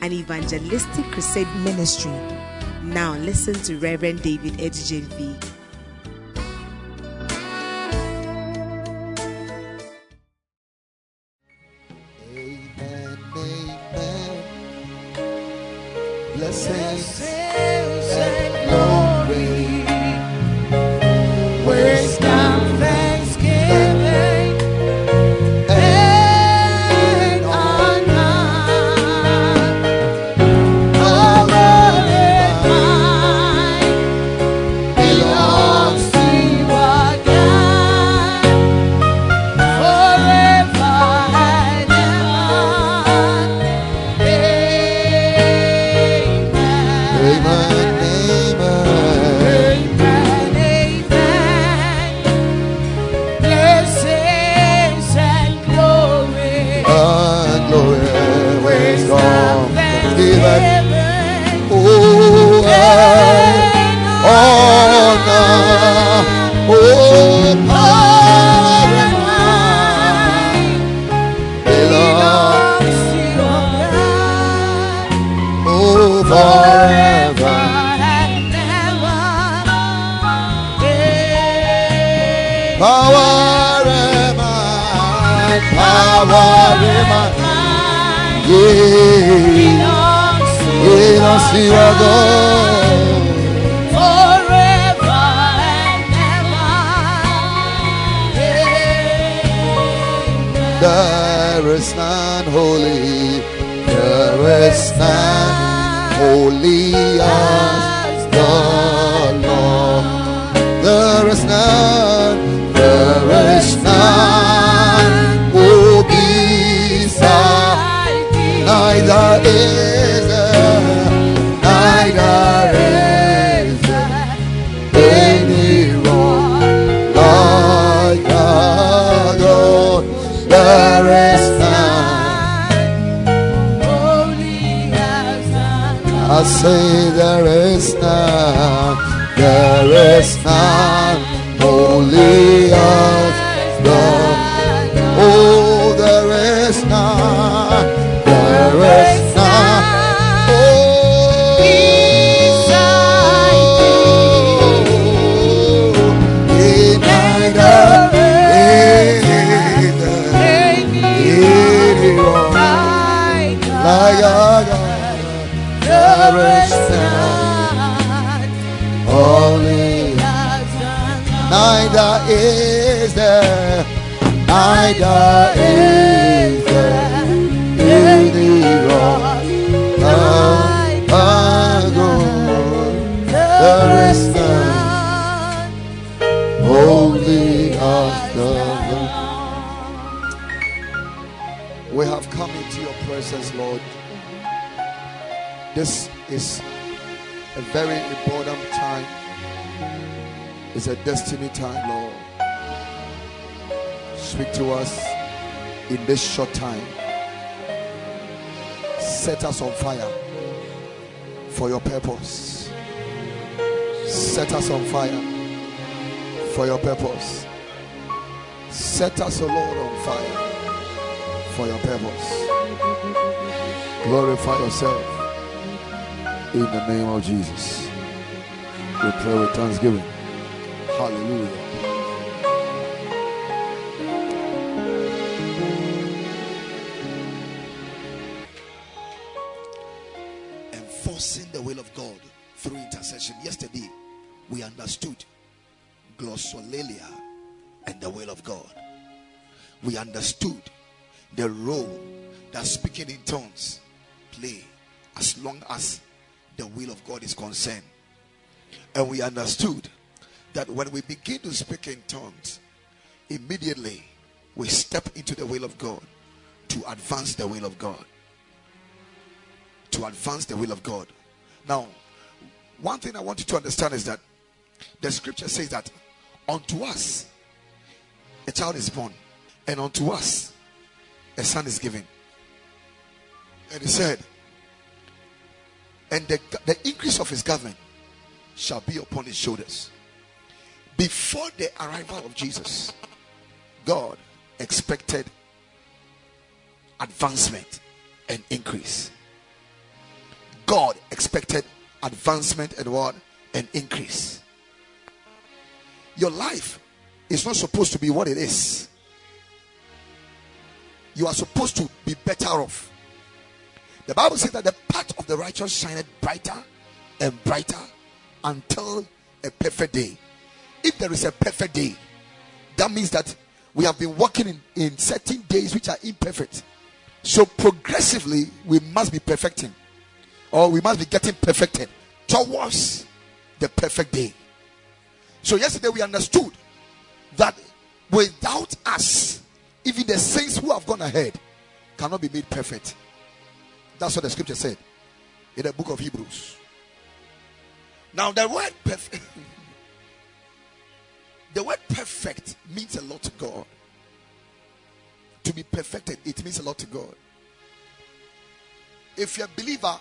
an evangelistic crusade ministry. Now listen to Reverend David Edijenfi. Say there is none, there is none holy It's a destiny time, Lord. Speak to us in this short time. Set us on fire for your purpose. Set us on fire for your purpose. Set us, O Lord, on fire for your purpose. Glorify yourself in the name of Jesus. We pray with thanksgiving. Hallelujah. enforcing the will of God through intercession. Yesterday, we understood glossolalia and the will of God. We understood the role that speaking in tongues play as long as the will of God is concerned. And we understood that when we begin to speak in tongues, immediately we step into the will of God to advance the will of God. To advance the will of God. Now, One thing I want you to understand is that the scripture says that unto us a child is born, and unto us a son is given. And he said, and the, the increase of his government shall be upon his shoulders. Before the arrival of Jesus, God expected advancement and increase. God expected advancement and what? And increase. Your life is not supposed to be what it is. You are supposed to be better off. The Bible says that the path of the righteous shineth brighter and brighter until a perfect day. If there is a perfect day, that means that we have been working in, in certain days which are imperfect. So progressively, we must be perfecting, or we must be getting perfected towards the perfect day. So, yesterday we understood that without us, even the saints who have gone ahead cannot be made perfect. That's what the scripture said in the book of Hebrews. Now, the word perfect, the word perfect means a lot to God. To be perfected, it means a lot to God. If you're a believer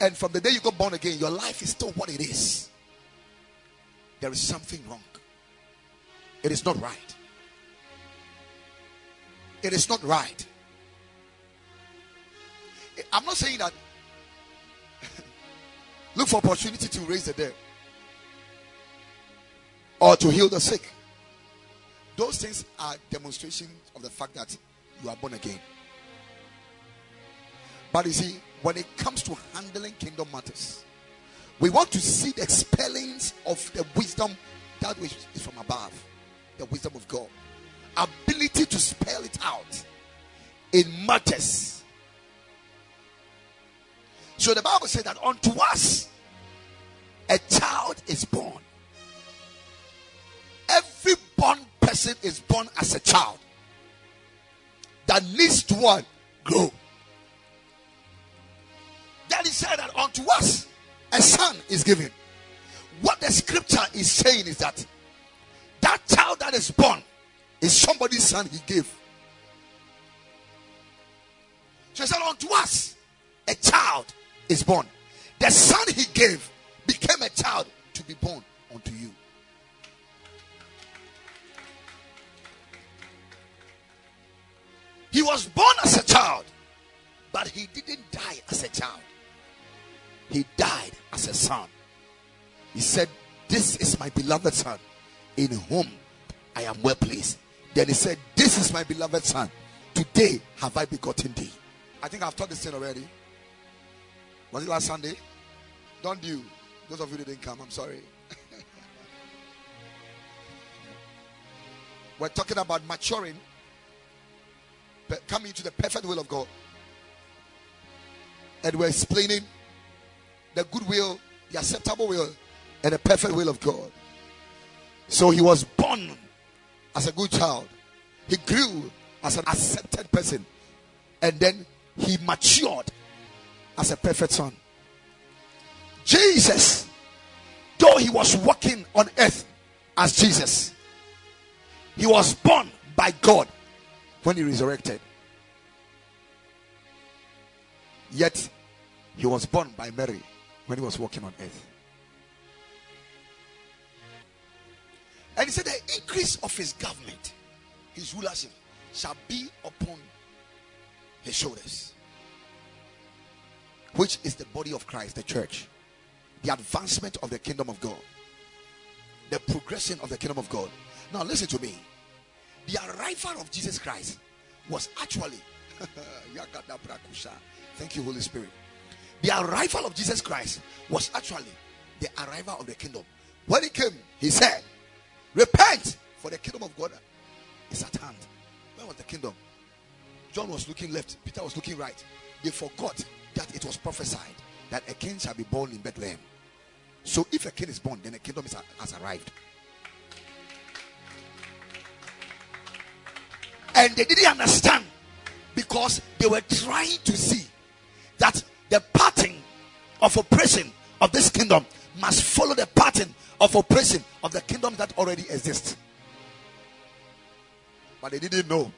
and from the day you got born again, your life is still what it is, there is something wrong. It is not right. It is not right. I'm not saying that look for opportunity to raise the dead or to heal the sick. Those things are demonstrations of the fact that you are born again. But you see, when it comes to handling kingdom matters, we want to see the expellings of the wisdom that which is from above, the wisdom of God, ability to spell it out in matters. So the Bible said that unto us a child is born. Every born person is born as a child that needs to what? Grow. Then he said that unto us a son is given. What the scripture is saying is that that child that is born is somebody's son he gave. So he said, Unto us a child is born. The son he gave became a child to be born unto you. He was born as a child, but he didn't die as a child. He died as a son. He said, This is my beloved son, in whom I am well pleased. Then he said, This is my beloved son. Today have I begotten thee. I think I've taught this thing already. Was it last Sunday? Don't you? Those of you that didn't come, I'm sorry. We're talking about maturing coming to the perfect will of God. And we're explaining the good will, the acceptable will, and the perfect will of God. So he was born as a good child. He grew as an accepted person. And then he matured as a perfect son. Jesus, though he was walking on earth as Jesus, he was born by God when he resurrected. Yet he was born by Mary when he was walking on earth. And he said, The increase of his government, his rulership, shall be upon his shoulders, which is the body of Christ, the church, the advancement of the kingdom of God, the progression of the kingdom of God. Now, listen to me the arrival of Jesus Christ was actually thank you, Holy Spirit. The arrival of Jesus Christ was actually the arrival of the kingdom. When he came, he said, Repent, for the kingdom of God is at hand. Where was the kingdom? John was looking left, Peter was looking right. They forgot that it was prophesied that a king shall be born in Bethlehem. So if a king is born, then a kingdom has arrived. And they didn't understand because they were trying to see that the pattern of oppression of this kingdom must follow the pattern of oppression of the kingdom that already exists. But they didn't know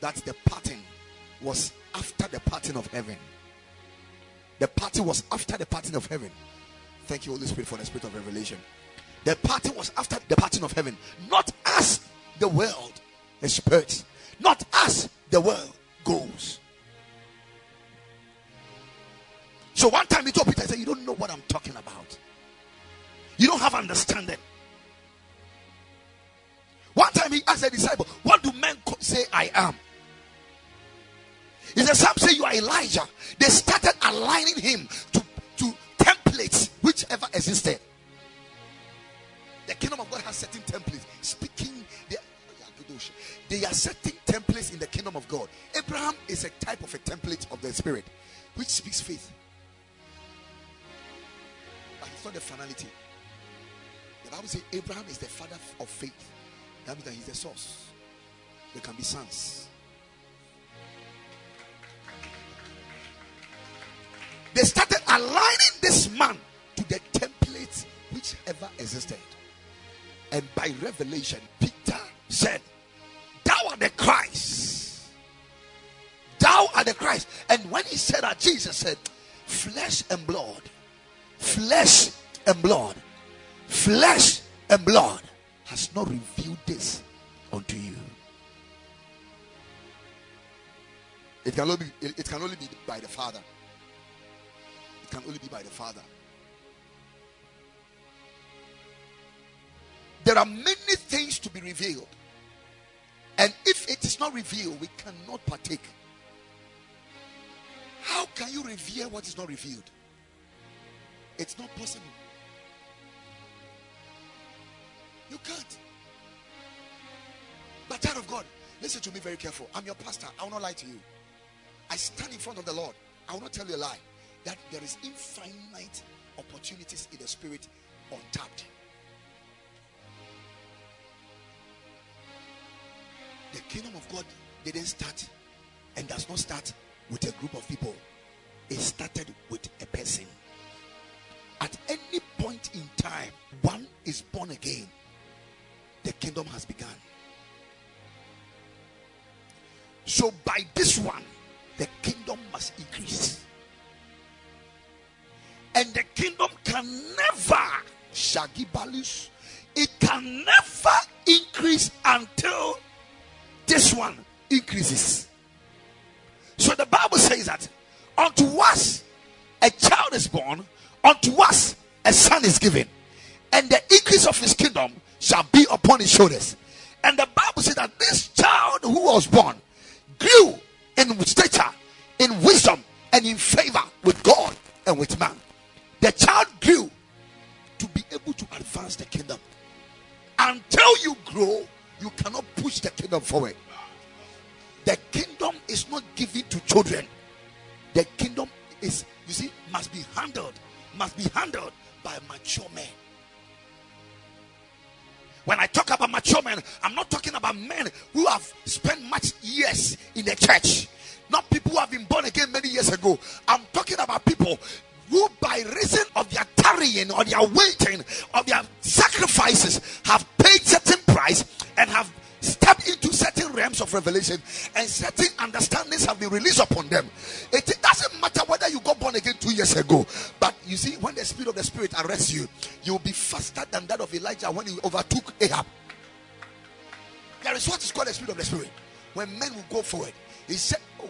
that the pattern was after the pattern of heaven. The pattern was after the pattern of heaven. Thank you, Holy Spirit, for the spirit of revelation. The pattern was after the pattern of heaven, not as the world expects, not as the world goes. So one time he told Peter, he said, You don't know what I'm talking about. You don't have understanding. One time he asked a disciple, What do men say I am? He said, Some say you are Elijah. They started aligning him to, to templates whichever existed. The kingdom of God has certain templates. Speaking, they, are setting templates in the kingdom of God. Abraham is a type of a template of the spirit which speaks faith. But it's not the finality. The Bible says Abraham is the father of faith. That means that he's the source. There can be sons. They started aligning this man to the templates which ever existed. And by revelation, Peter said, Thou art the Christ. Thou art the Christ. And when he said that, Jesus said, Flesh and blood, flesh and blood, flesh and blood has not revealed this unto you. It can only be, it can only be by the Father It can only be by the Father. There are many things to be revealed. And if it is not revealed, we cannot partake. How can you reveal what is not revealed? It's not possible. You can't. But child of God, listen to me very careful. I'm your pastor. I will not lie to you. I stand in front of the Lord. I will not tell you a lie that there is infinite opportunities in the spirit untapped. The kingdom of God didn't start and does not start with a group of people. It started with a person. At any point in time, one is born again. The kingdom has begun. So, by this one, the kingdom must increase. And the kingdom can never, Shaggy Shagibalus, it can never increase until this one increases. So the Bible says that unto us a child is born, unto us a son is given, and the increase of his kingdom shall be upon his shoulders. And the Bible says that this child who was born grew in stature, in wisdom, and in favor with God and with man the child grew to be able to advance the kingdom. Until you grow, you cannot push the kingdom forward. The kingdom is not given to children. The kingdom is, you see, must be handled, must be handled by mature men. When I talk about mature men, I'm not talking about men who have spent much years in the church. Not people who have been born again many years ago. I'm talking about people who by reason of their tarrying or their waiting or their sacrifices have paid certain price and have stepped into certain realms of revelation and certain understandings have been released upon them. It, it doesn't matter whether you got born again two years ago, but you see, when the spirit of the spirit arrests you, you'll be faster than that of Elijah when he overtook Ahab. There is what is called the spirit of the spirit. When men will go forward, he said, Oh,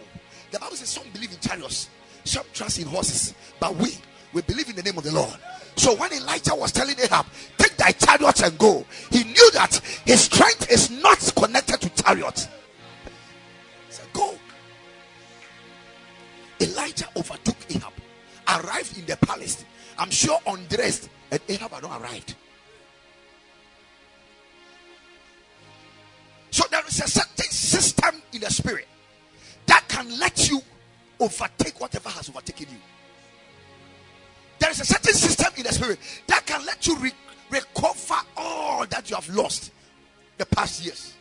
the Bible says some believe in chariots, some trust in horses, but we we believe in the name of the Lord. So when Elijah was telling Ahab, take thy chariots and go, he knew that his strength is not connected to chariot. He said, Go. Elijah overtook Ahab, arrived in the palace. I'm sure undressed, and Ahab had not arrived. So there is a certain system in the spirit that can let you overtake whatever has overtaken you. There is a certain system in the spirit that can let you recover all that you have lost the past years.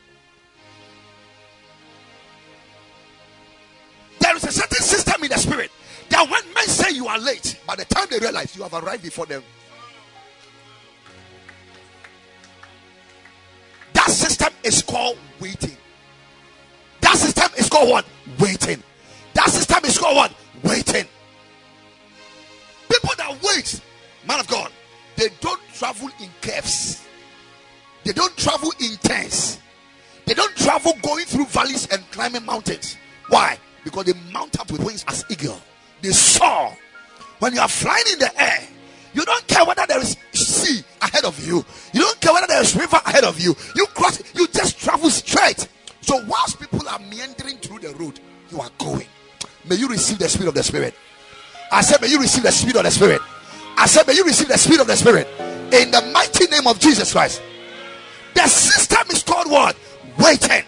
There is a certain system in the spirit that when men say you are late. By the time they realize you have arrived before them. That system is called waiting. That system is called what? Waiting. That system is called what? Waiting. People that wait, man of God, they don't travel in curves. They don't travel in tents. They don't travel going through valleys and climbing mountains. Why? Because they mount up with wings as eagle. They soar. When you are flying in the air, you don't care whether there is sea ahead of you. You don't care whether there is river ahead of you. You cross. You just travel straight. So whilst people are meandering through the road, you are going. May you receive the spirit of the spirit. I said, may you receive the spirit of the spirit. I said, may you receive the spirit of the spirit in the mighty name of Jesus Christ. The system is called what? Waiting.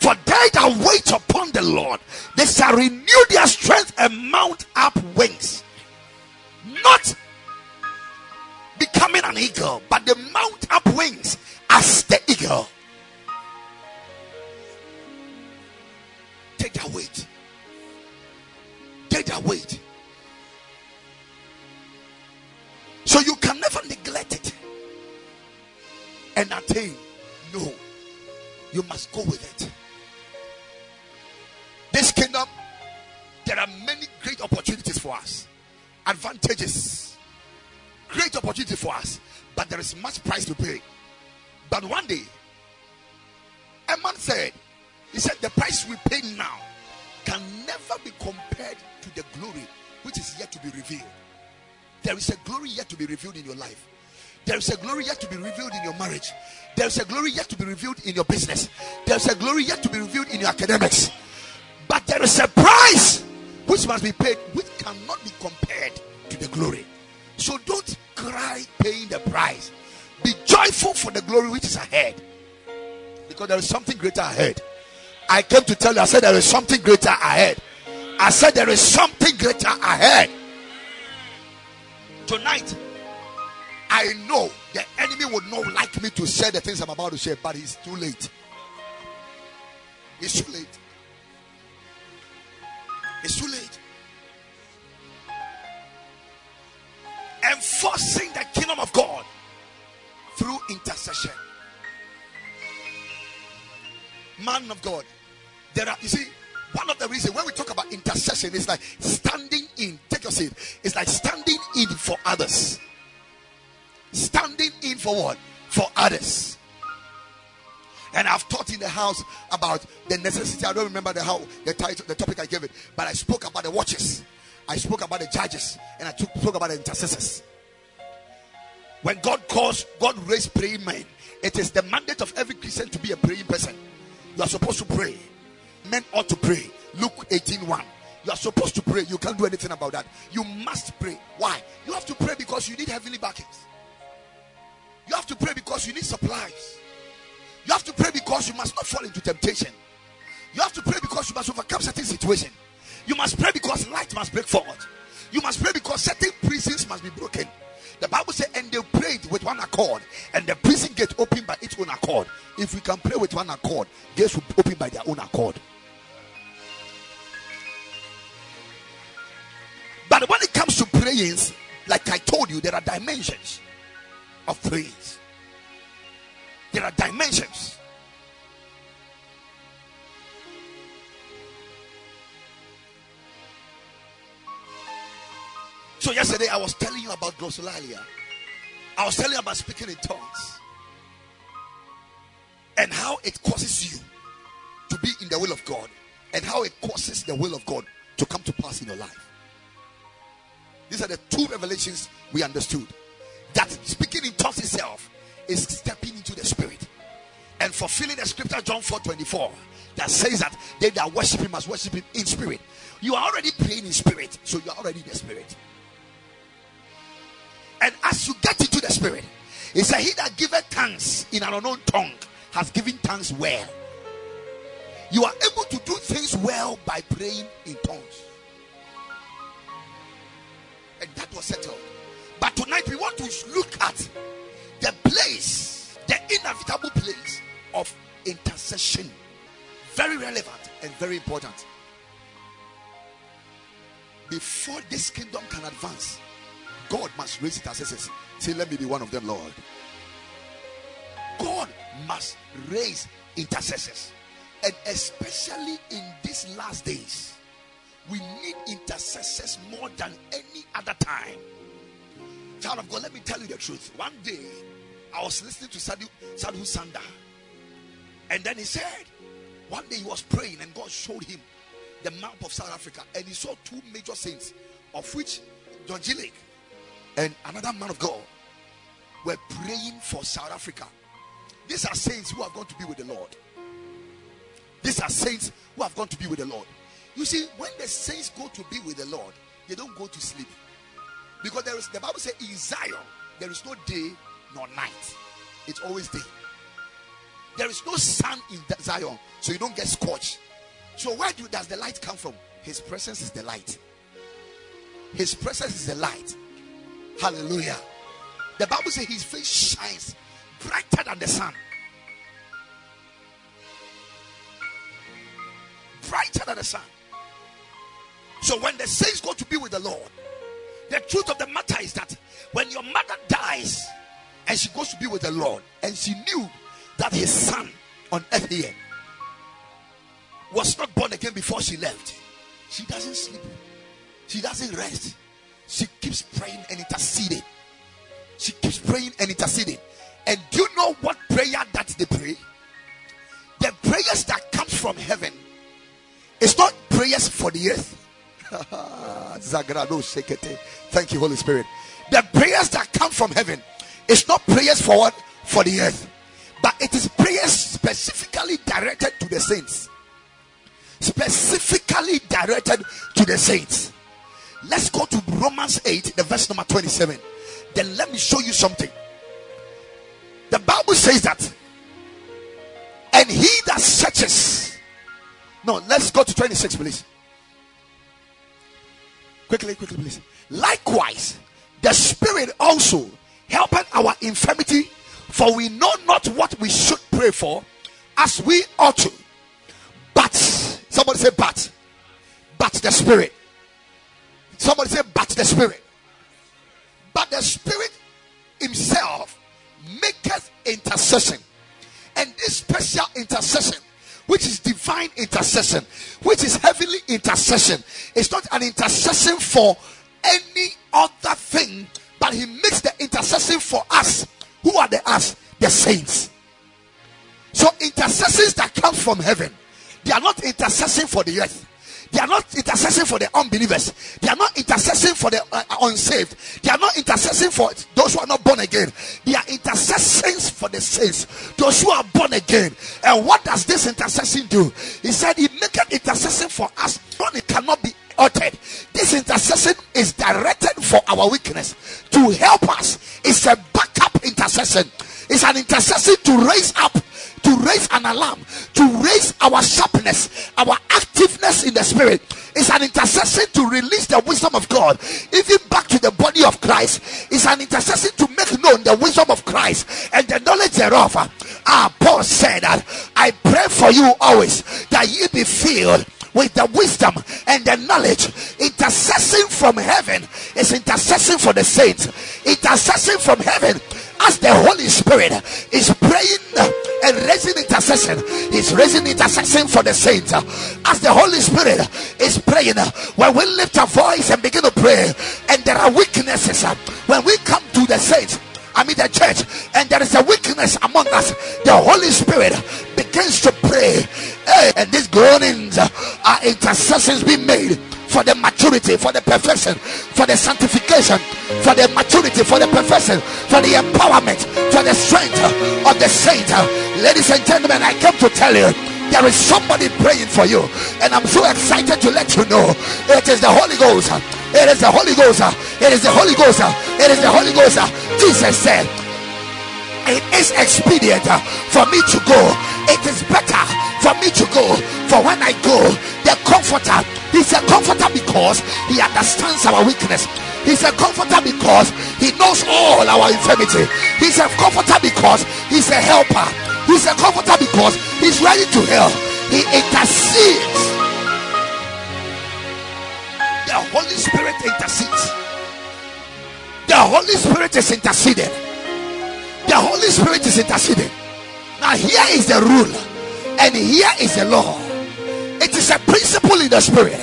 For they that wait upon the Lord, they shall renew their strength and mount up wings. Not becoming an eagle, but they mount up wings as the eagle. Take that weight. Take that weight. So you can never neglect it and attain. No, you must go with it. This kingdom, there are many great opportunities for us, advantages, great opportunity for us, but there is much price to pay. But one day, a man said, He said, The price we pay now can never be compared to the glory which is yet to be revealed. There is a glory yet to be revealed in your life. There is a glory yet to be revealed in your marriage. There is a glory yet to be revealed in your business. There is a glory yet to be revealed in your academics. But there is a price which must be paid, which cannot be compared to the glory. So don't cry paying the price. Be joyful for the glory which is ahead. Because there is something greater ahead. I came to tell you, I said there is something greater ahead. I said there is something greater ahead. Tonight, I know the enemy would not like me to share the things I'm about to share, but it's too late. It's too late. It's too late. Enforcing the kingdom of God through intercession. Man of God. There are, you see, one of the reasons when we talk about intercession is like standing in, take your seat, it's like standing in for others. Standing in for what? For others. And I've taught in the house about the necessity. I don't remember the how the title, the topic I gave it, but I spoke about the watches. I spoke about the judges, and I took, spoke about the intercessors. When God calls, God raised praying men. It is the mandate of every Christian to be a praying person. You are supposed to pray. Men ought to pray. Luke 18 1. You are supposed to pray. You can't do anything about that. You must pray. Why? You have to pray because you need heavenly backings. You have to pray because you need supplies. You have to pray because you must not fall into temptation. You have to pray because you must overcome certain situation. You must pray because light must break forward. You must pray because certain prisons must be broken. The Bible says, and they prayed with one accord, and the prison gate opened by its own accord. If we can pray with one accord, gates will open by their own accord. But when it comes to prayings, like I told you, there are dimensions of praise. There are dimensions. So yesterday I was telling you about glossolalia. I was telling you about speaking in tongues. And how it causes you to be in the will of God. And how it causes the will of God to come to pass in your life. These are the two revelations we understood. That speaking in tongues itself is stepping into the spirit and fulfilling the scripture John 4 24 that says that they that worship him must worship him in spirit. You are already praying in spirit, so you are already in the spirit. And as you get into the spirit, he said, He that giveth thanks in an unknown tongue has given thanks well. You are able to do things well by praying in tongues. That was settled. But tonight we want to look at the place, the inevitable place of intercession. Very relevant and very important. before this kingdom can advance, God must raise intercessors. Say, let me be one of them, Lord. God must raise intercessors. And especially in these last days, we need intercessors more than any other time. Child of God, let me tell you the truth. One day, I was listening to Sadhu, Sadhu Sundar, and then he said, one day he was praying, and God showed him the map of South Africa, and he saw two major saints, of which John G. And another man of God were praying for South Africa. These are saints who are going to be with the Lord. These are saints who have gone to be with the Lord. You see, when the saints go to be with the Lord, they don't go to sleep. Because there is the Bible says in Zion, there is no day nor night. It's always day. There is no sun in Zion, so you don't get scorched. So where do, does the light come from? His presence is the light. His presence is the light. Hallelujah. The Bible says his face shines brighter than the sun. Brighter than the sun. So when the saints go to be with the Lord, the truth of the matter is that when your mother dies and she goes to be with the Lord, and she knew that his son on earth here was not born again before she left, she doesn't sleep, she doesn't rest, she keeps praying and interceding. She keeps praying and interceding. And do you know what prayer that they pray? The prayers that comes from heaven. It's not prayers for the earth. Thank you, Holy Spirit. The prayers that come from heaven it's not prayers for what? For the earth. But it is prayers specifically directed to the saints. Specifically directed to the saints. Let's go to Romans 8, the verse number 27. Then let me show you something. The Bible says that, and he that searches. No, let's go to 26, please. Quickly, quickly, please. Likewise, the Spirit also helping our infirmity, for we know not what we should pray for as we ought to. But, somebody say, but, but the Spirit. Somebody say, but the Spirit. But the Spirit Himself maketh intercession. And this special intercession, which is divine intercession, which is heavenly intercession, it's not an intercession for any other thing but he makes the intercession for us. Who are the us? The saints. So intercessions that come from heaven, they are not intercession for the earth. They are not intercessing for the unbelievers. They are not intercessing for the uh, unsaved. They are not intercessing for those who are not born again. They are intercessions for the saints, those who are born again. And what does this intercession do? He said, He make an intercession for us. But it cannot be uttered. This intercession is directed for our weakness to help us. It's a backup intercession. It's an intercession to raise up, to raise an alarm, to raise our sharpness, our activeness in the spirit. It's an intercession to release the wisdom of God, even back to the body of Christ. It's an intercession to make known the wisdom of Christ and the knowledge thereof. Ah, Paul said that I pray for you always that ye be filled with the wisdom and the knowledge. Intercessing from heaven is intercessing for the saints. Intercessing from heaven as the Holy Spirit is praying and raising intercession, He's raising intercession for the saints. As the Holy Spirit is praying, when we lift our voice and begin to pray, and there are weaknesses, when we come to the saints, I mean the church, and there is a weakness among us, the Holy Spirit begins to pray, hey, and these groanings are intercessions being made for the maturity, for the perfection, for the sanctification, for the maturity, for the perfection, for the empowerment, for the strength of the saint. Ladies and gentlemen, I come to tell you there is somebody praying for you, and I'm so excited to let you know it is the Holy Ghost. It is the Holy Ghost. It is the Holy Ghost. It is the Holy Ghost. Jesus said, It is expedient for me to go. It is better for me to go. For when I go, the comforter, he's a comforter because he understands our weakness. He's a comforter because he knows all our infirmity. He's a comforter because he's a helper. He's a comforter because he's ready to help. He intercedes. The Holy Spirit intercedes. The Holy Spirit is interceding. The Holy Spirit is interceding. Now, here is the rule, and here is the law. It is a principle in the spirit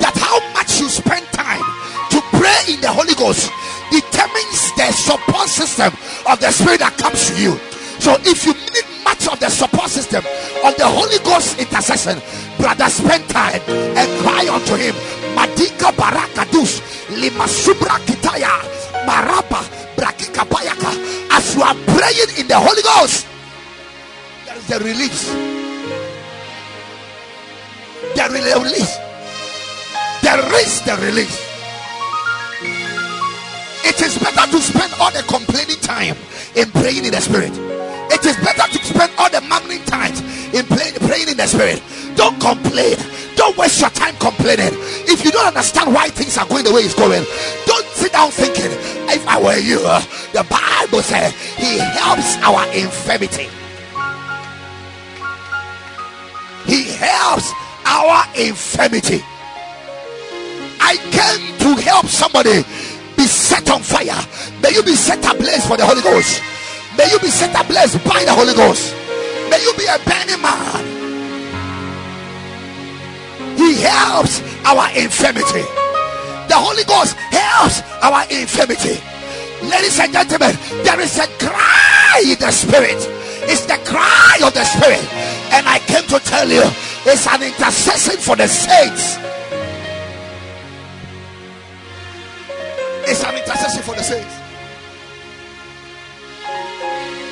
that how much you spend time to pray in the Holy Ghost determines the support system of the spirit that comes to you. So, if you need much of the support system of the Holy Ghost intercession, brother, spend time and cry unto Him. Madika barakadus lima subra kitaya maraba brakika bayaka. As you are praying in the Holy Ghost, the release. The release. There is the release. It is better to spend all the complaining time in praying in the spirit. It is better to spend all the murmuring time in play, praying in the spirit. Don't complain. Don't waste your time complaining. If you don't understand why things are going the way it's going, don't sit down thinking, if I were you, uh, the Bible says he helps our infirmity. He helps our infirmity. I came to help somebody be set on fire. May you be set ablaze for the Holy Ghost. May you be set ablaze by the Holy Ghost. May you be a burning man. He helps our infirmity. The Holy Ghost helps our infirmity. Ladies and gentlemen, there is a cry in the spirit. It's the cry of the spirit. And I came to tell you, it's an intercession for the saints. It's an intercession for the saints.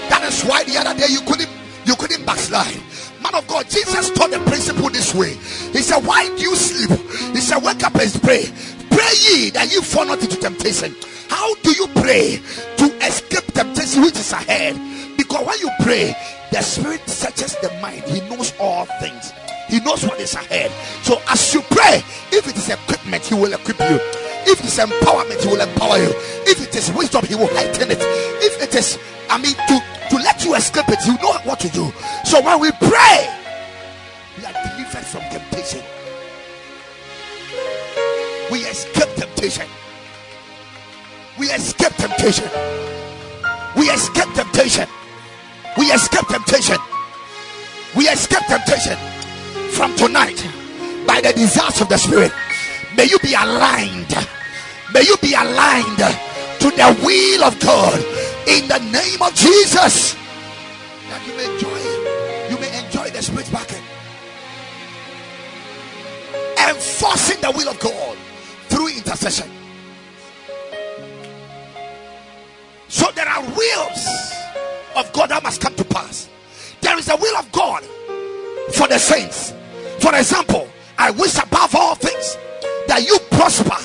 That is why the other day you couldn't you couldn't backslide. Man of God, Jesus taught the principle this way. He said, Why do you sleep? He said, Wake up and pray. Pray ye that you fall not into temptation. How do you pray to escape temptation which is ahead? Because when you pray, the spirit searches the mind, he knows all things. He knows what is ahead. So as you pray, if it is equipment, he will equip you. If it is empowerment, he will empower you. If it is wisdom, he will heighten it. If it is, I mean, to, to let you escape it, you know what to do. So when we pray, we are delivered from temptation. We escape temptation. We escape temptation. We escape temptation. We escape temptation. We escape temptation from tonight by the desires of the spirit. May you be aligned. May you be aligned to the will of God in the name of Jesus. That you may enjoy, you may enjoy the spirit backing. Enforcing the will of God through intercession. So there are wills of God that must come to pass. There is a will of God for the saints. For example, I wish above all things that you prosper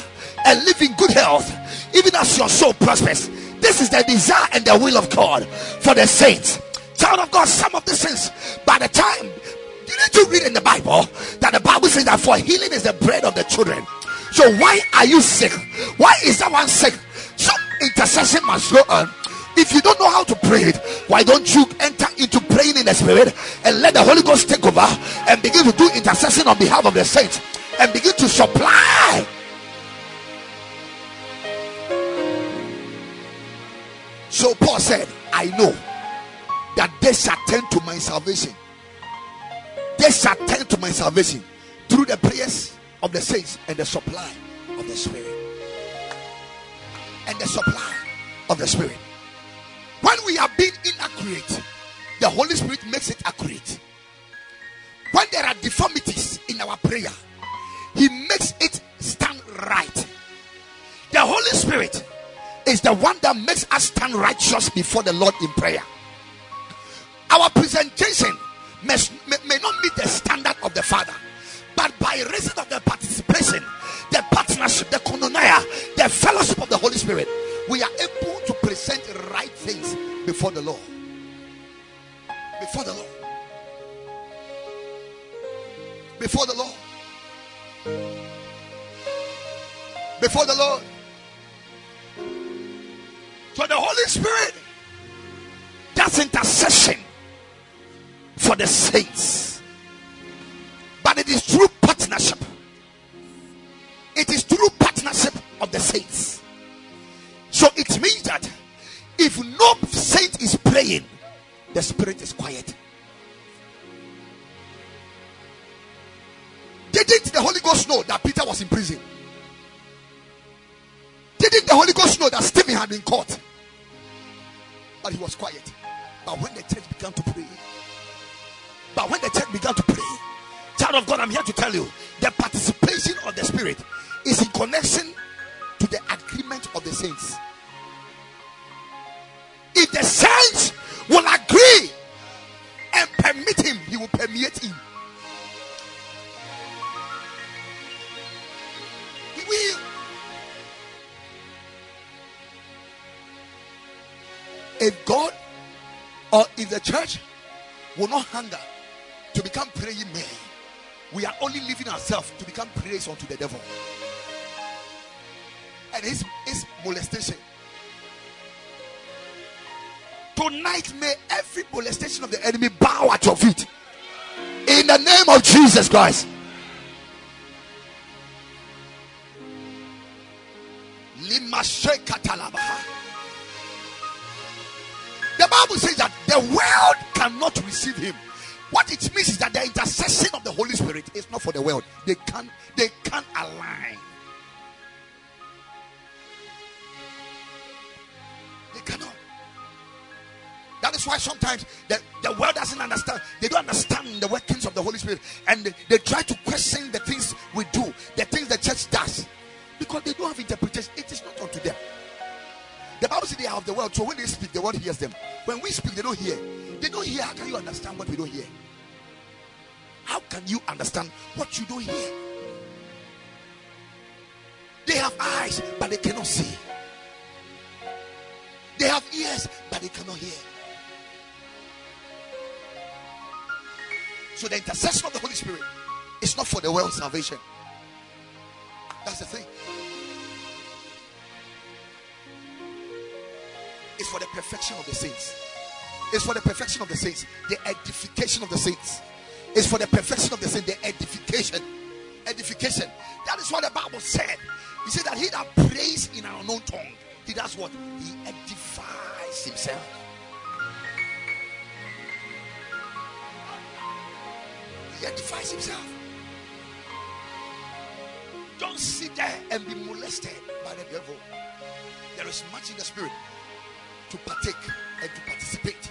and live in good health, even as your soul prospers. This is the desire and the will of God for the saints. Child of God, some of these things, by the time you need to read in the Bible that the Bible says that for healing is the bread of the children. So why are you sick? Why is that one sick? Some intercession must go on. If you don't know how to pray it, why don't you enter into praying in the spirit and let the Holy Ghost take over and begin to do intercession on behalf of the saints and begin to supply So Paul said, I know that they shall turn to my salvation. They shall turn to my salvation through the prayers of the saints and the supply of the Spirit. And the supply of the Spirit. When we are being inaccurate, the Holy Spirit makes it accurate. When there are deformities in our prayer, He makes it stand right. The Holy Spirit is the one that makes us stand righteous before the Lord in prayer. Our presentation may, may not meet the standard of the Father, but by reason of the participation, the partnership, the koinonia, the fellowship of the Holy Spirit, we are able to present right things before the Lord. Before the Lord. Before the Lord. Before the Lord. So the Holy Spirit does intercession for the saints. But it is through partnership. It is through partnership of the saints. So it means that if no saint is praying, the spirit is quiet. Didn't the Holy Ghost know that Peter was in prison? Didn't the Holy Ghost know that Stephen had been caught? But he was quiet. But when the church began to pray, but when the church began to pray, child of God, I'm here to tell you the participation of the Spirit is in connection to the agreement of the saints. If the saints will agree and permit him, he will permeate him. He will. If God or if the church will not hunger to become praying men, we are only leaving ourselves to become praise unto the devil and his, his molestation. Tonight, may every molestation of the enemy bow at your feet. In the name of Jesus Christ. The Bible says that the world cannot receive him. What it means is that the intercession of the Holy Spirit is not for the world. They can't they can't align. They cannot. That is why sometimes the, the world doesn't understand. They don't understand the workings of the Holy Spirit. And they, they try to question the things we do, the things the church does. Because they don't have interpretation. It is not unto them. The Bible says they are of the world. So when they speak, the world hears them. When we speak, they don't hear. They don't hear. How can you understand what we don't hear? How can you understand what you don't hear? They have eyes, but they cannot see. They have ears, but they cannot hear. So the intercession of the Holy Spirit is not for the world's salvation. That's the thing. It's for the perfection of the saints. It's for the perfection of the saints. The edification of the saints. It's for the perfection of the saints. The edification. Edification. That is what the Bible said. He said that he that prays in our unknown tongue, he does what? He edifies himself. He himself. Don't sit there and be molested by the devil. There is much in the spirit to partake and to participate.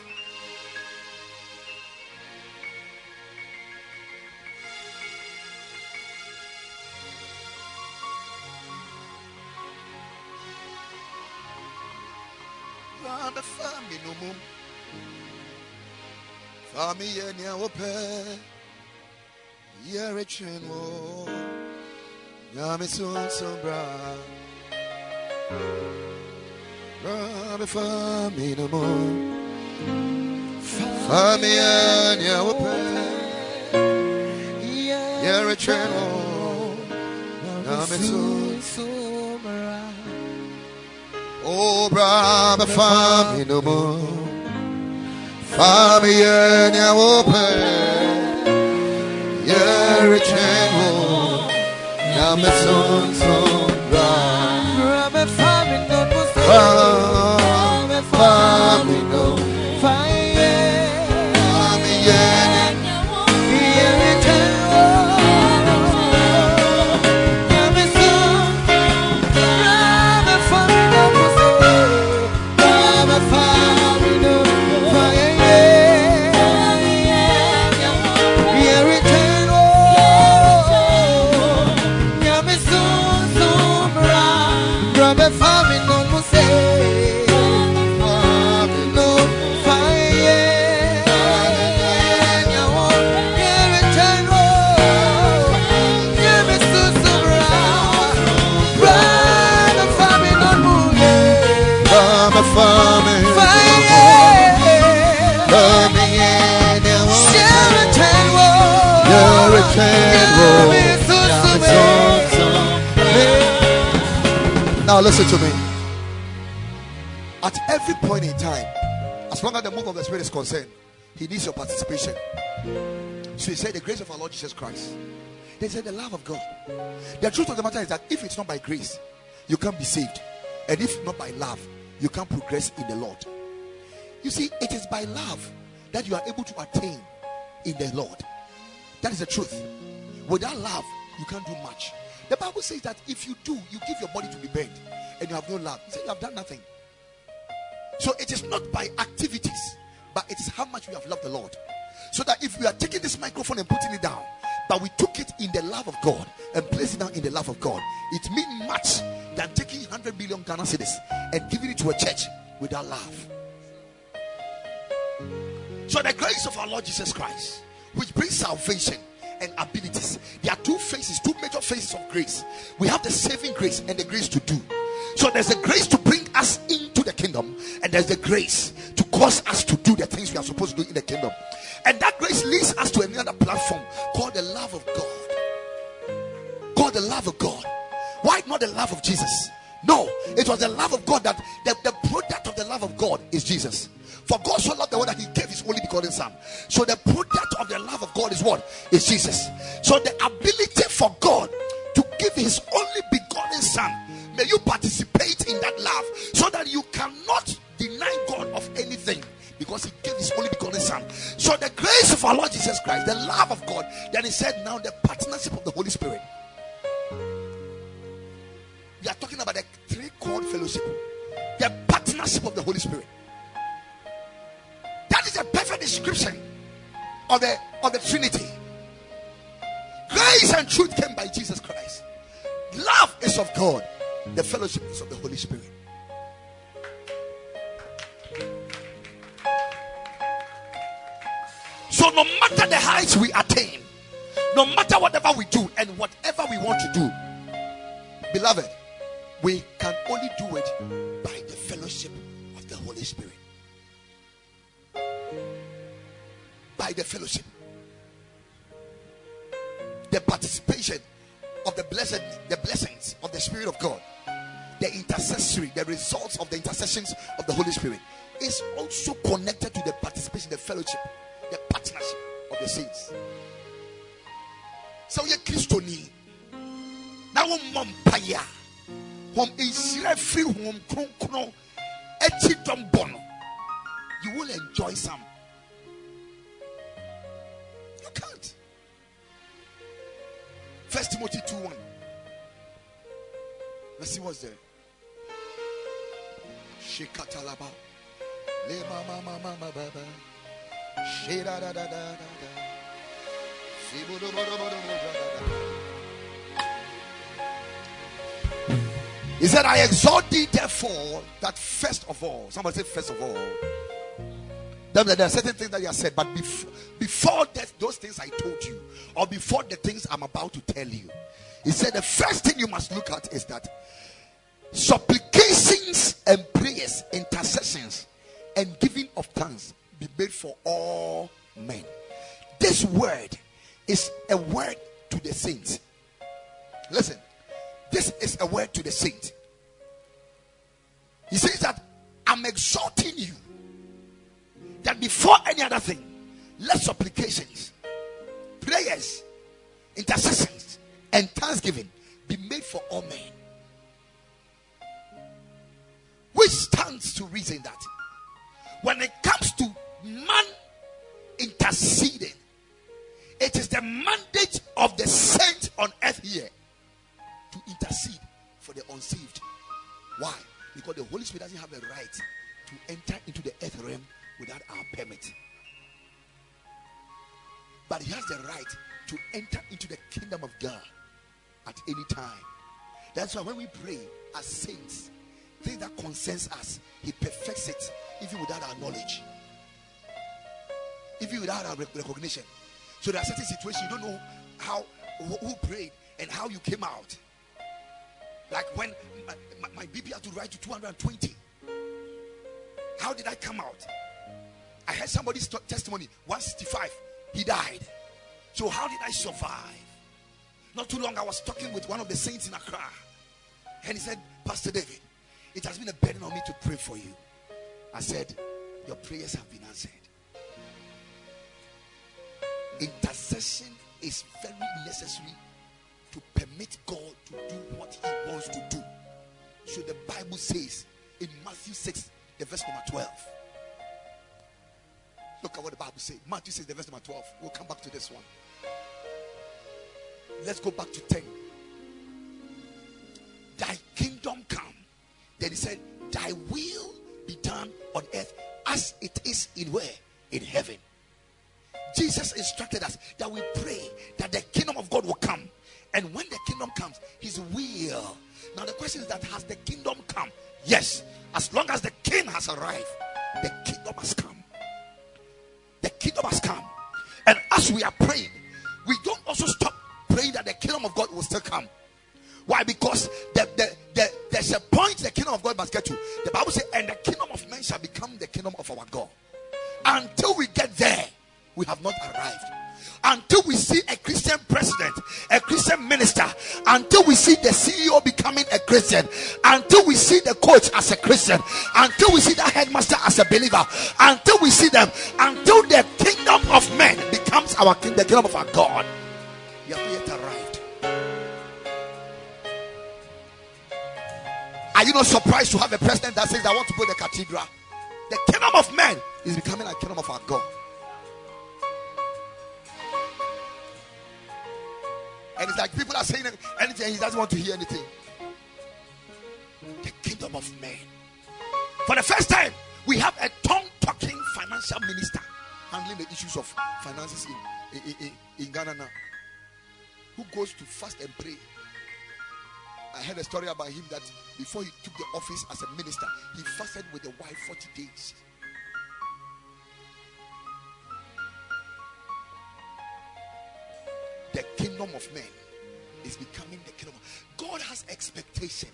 Rama fami no mum. Fami ye nya rechen wo. Nyame sun sun bra. Rama fami no mum. Fami ye nya wope. Ye rechen wo. Nyame sun sun bra. Oh, brother, family no more. Family, yeah, open. Yeah, return home. My son, son, brother. Now listen to me. At every point in time, as long as the move of the Spirit is concerned, He needs your participation. So He said, The grace of our Lord Jesus Christ. They said, The love of God. The truth of the matter is that if it's not by grace, you can't be saved. And if not by love, you can't progress in the Lord. You see, it is by love that you are able to attain in the Lord. That is the truth. Without love, you can't do much. The Bible says that if you do, you give your body to be burned and you have no love, You say you have done nothing. So it is not by activities, but it is how much we have loved the Lord. So that if we are taking this microphone and putting it down, but we took it in the love of God and placed it down in the love of God, it means much than taking 100 billion Ghana cedis and giving it to a church without love. So the grace of our Lord Jesus Christ, which brings salvation and abilities, there are two faces, two phases of grace. We have the saving grace and the grace to do. So there's the grace to bring us into the kingdom, and there's the grace to cause us to do the things we are supposed to do in the kingdom. And that grace leads us to another platform called the love of God. Called the love of God. Why not the love of Jesus? No, it was the love of God that the, the product of the love of God is Jesus. For God so loved the world that He gave His only begotten Son. So the product of the love of God is what? Is Jesus. So the ability for God His only begotten Son, may you participate in that love so that you cannot deny God of anything because He gave His only begotten Son. So the grace of our Lord Jesus Christ, the love of God, then He said, now the partnership of the Holy Spirit. We are talking about the three chord fellowship, the partnership of the Holy Spirit. That is a perfect description of the of the Trinity. Grace and truth came by Jesus Christ. Love is of God. The fellowship is of the Holy Spirit. So no matter the heights we attain, no matter whatever we do and whatever we want to do, beloved, we can only do it by the fellowship of the Holy Spirit. By the fellowship, the participation of the blessed, the blessings of the Spirit of God, the intercessory, the results of the intercessions of the Holy Spirit is also connected to the participation, the fellowship, the partnership of the saints. So, you're Christoni. Now, Mompaya. Home nhyira free home kronkron akyi dɔm bɔ no you will enjoy some you can't first timothy 2 1 let's see what's there. Shikatalaba le mama mama baba shira da da da da da da. He said, I exhort thee, therefore, that first of all, somebody say, first of all, then there are certain things that you have said, but before, before that, those things I told you, or before the things I'm about to tell you, he said, the first thing you must look at is that supplications and prayers, intercessions, and giving of thanks be made for all men. This word is a word to the saints. Listen, this is a word to the saints. He says that I'm exhorting you that before any other thing, let supplications, prayers, intercessions, and thanksgiving be made for all men. Which stands to reason that when it comes to man interceding, it is the mandate of the saint on earth here to intercede for the unsaved. Why? Because the Holy Spirit doesn't have the right to enter into the earth realm without our permit. But he has the right to enter into the kingdom of God at any time. That's why when we pray as saints, things that concerns us, he perfects it even without our knowledge, even without our recognition. So there are certain situations you don't know how who prayed and how you came out. Like when my, my, my BP had to rise to 220. How did I come out? I heard somebody's testimony 165. He died. So how did I survive? Not too long, I was talking with one of the saints in Accra. And he said, Pastor David, it has been a burden on me to pray for you. I said, Your prayers have been answered. Intercession is very necessary to permit God to do what He wants to do. So the Bible says in Matthew 6, the verse number 12. Look at what the Bible says. Matthew 6, the verse number 12. We'll come back to this one. Let's go back to 10. Thy kingdom come. Then he said, Thy will be done on earth as it is in where? In heaven. Jesus instructed us that we pray that the kingdom of God will come. And when the kingdom comes, his will. Now the question is that has the kingdom come? Yes. As long as the king has arrived, the kingdom has come. Kingdom has come. And as we are praying, we don't also stop praying that the kingdom of God will still come. Why? Because the, the, the, there's a point the kingdom of God must get to. The Bible says, and the kingdom of men shall become the kingdom of our God. Until we get there, we have not arrived. Until we see a Christian president, a Christian minister, until we see the CEO becoming a Christian, until we see the coach as a Christian, until we see the headmaster as a believer, until we see them, until the kingdom of men becomes our kingdom, the kingdom of our God, we have yet arrived. Are you not surprised to have a president that says, I want to build a cathedral? The kingdom of men is becoming a kingdom of our God. And it's like people are saying anything, he doesn't want to hear anything. The kingdom of men. For the first time, we have a tongue talking financial minister handling the issues of finances in, in, in, in Ghana now. Who goes to fast and pray. I heard a story about him that before he took the office as a minister, he fasted with the wife 40 days. The kingdom of men is becoming the kingdom. God has expectation.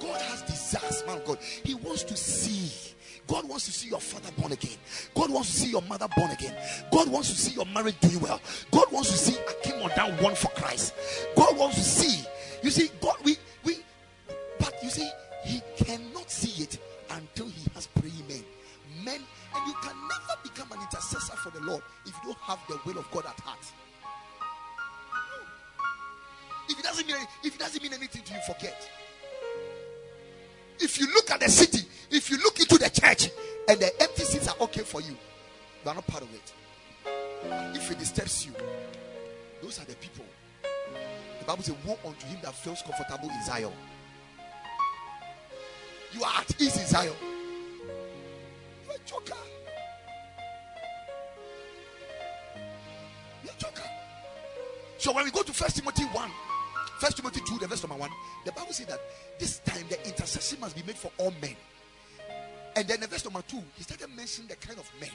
God has desires, man. God, He wants to see. God wants to see your father born again. God wants to see your mother born again. God wants to see your marriage doing well. God wants to see Akim Oda one for Christ. God wants to see. You see, God, we we, but you see, He cannot see it until He has praying men. Men, and you can never become an intercessor for the Lord if you don't have the will of God at heart. If it doesn't mean if it doesn't mean anything to you, forget. If you look at the city, if you look into the church, and the empty seats are okay for you, you are not part of it. If it disturbs you, those are the people. The Bible says, Woe unto him that feels comfortable in Zion. You are at ease in Zion. You're a joker. You're a joker. So when we go to First Timothy 1, First Timothy 2, the verse number 1, the Bible says that this time the intercession must be made for all men. And then the verse number 2, he started mentioning the kind of men.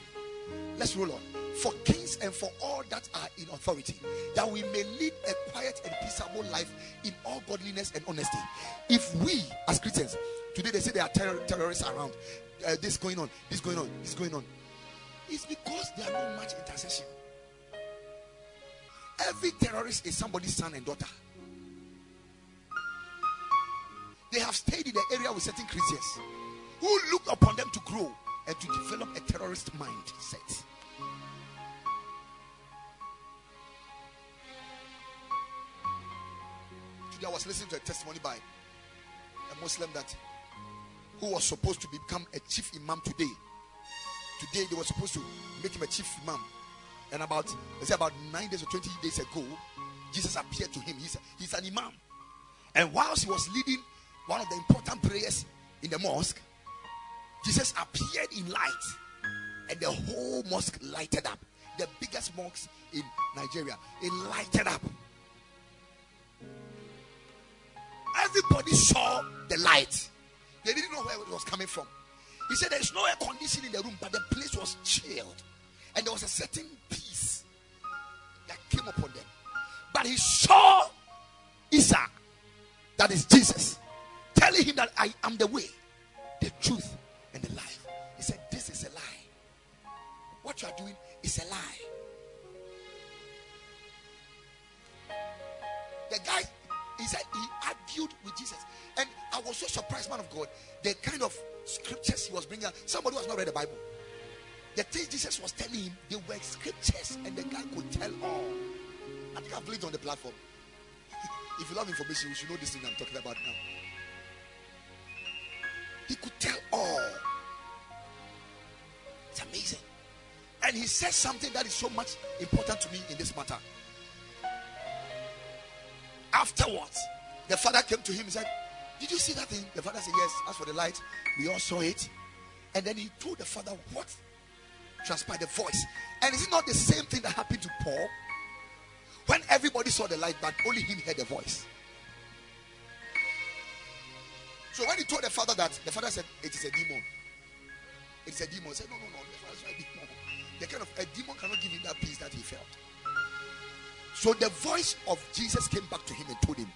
Let's roll on. For kings and for all that are in authority, that we may lead a quiet and peaceable life in all godliness and honesty. If we, as Christians, today they say there are terror, terrorists around, uh, this going on, this going on, this going on. It's because there are not much intercession. Every terrorist is somebody's son and daughter. They have stayed in the area with certain Christians who look upon them to grow and to develop a terrorist mindset. Today I was listening to a testimony by a Muslim that who was supposed to become a chief imam today. Today they were supposed to make him a chief imam. And about let's say about nine days or 20 days ago, Jesus appeared to him. He's, he's an imam. And whilst he was leading one of the important prayers in the mosque, Jesus appeared in light, and the whole mosque lighted up. The biggest mosque in Nigeria, it lighted up. Everybody saw the light. They didn't know where it was coming from. He said there's no air conditioning in the room, but the place was chilled. And there was a certain peace that came upon them. But he saw Isa, that is Jesus, telling him that I am the way, the truth, and the life. He said, This is a lie. What you are doing is a lie. The guy, he said, he argued with Jesus. And I was so surprised, man of God, the kind of scriptures he was bringing out. Somebody who has not read the Bible. The things Jesus was telling him, they were scriptures, and the guy could tell all. I think I've played on the platform. if you love information, you should know this thing I'm talking about now. He could tell all. It's amazing. And he says something that is so much important to me in this matter. Afterwards, the father came to him and said, Did you see that thing? The father said, Yes. As for the light, we all saw it. And then he told the father what transpired the voice. And is it not the same thing that happened to Paul? When everybody saw the light, but only him heard the voice. So when he told the father that, the father said, It is a demon. It's a demon. He said, No, no, no. The father said, a demon. The kind of a demon cannot give him that peace that he felt. So the voice of Jesus came back to him and told him,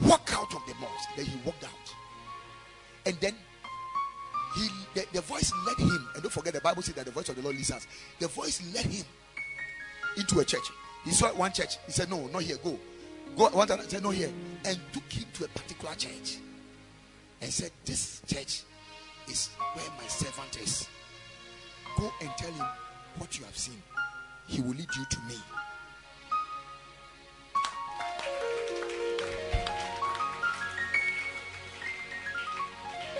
Walk out of the mosque. Then he walked out. And then he the, the voice led him. And don't forget the Bible says that the voice of the Lord us. The voice led him into a church. He saw one church. He said, No, not here. Go. Go one time. said, No, here. And took him to a particular church. And said, This church is where my servant is. Go and tell him what you have seen. He will lead you to me.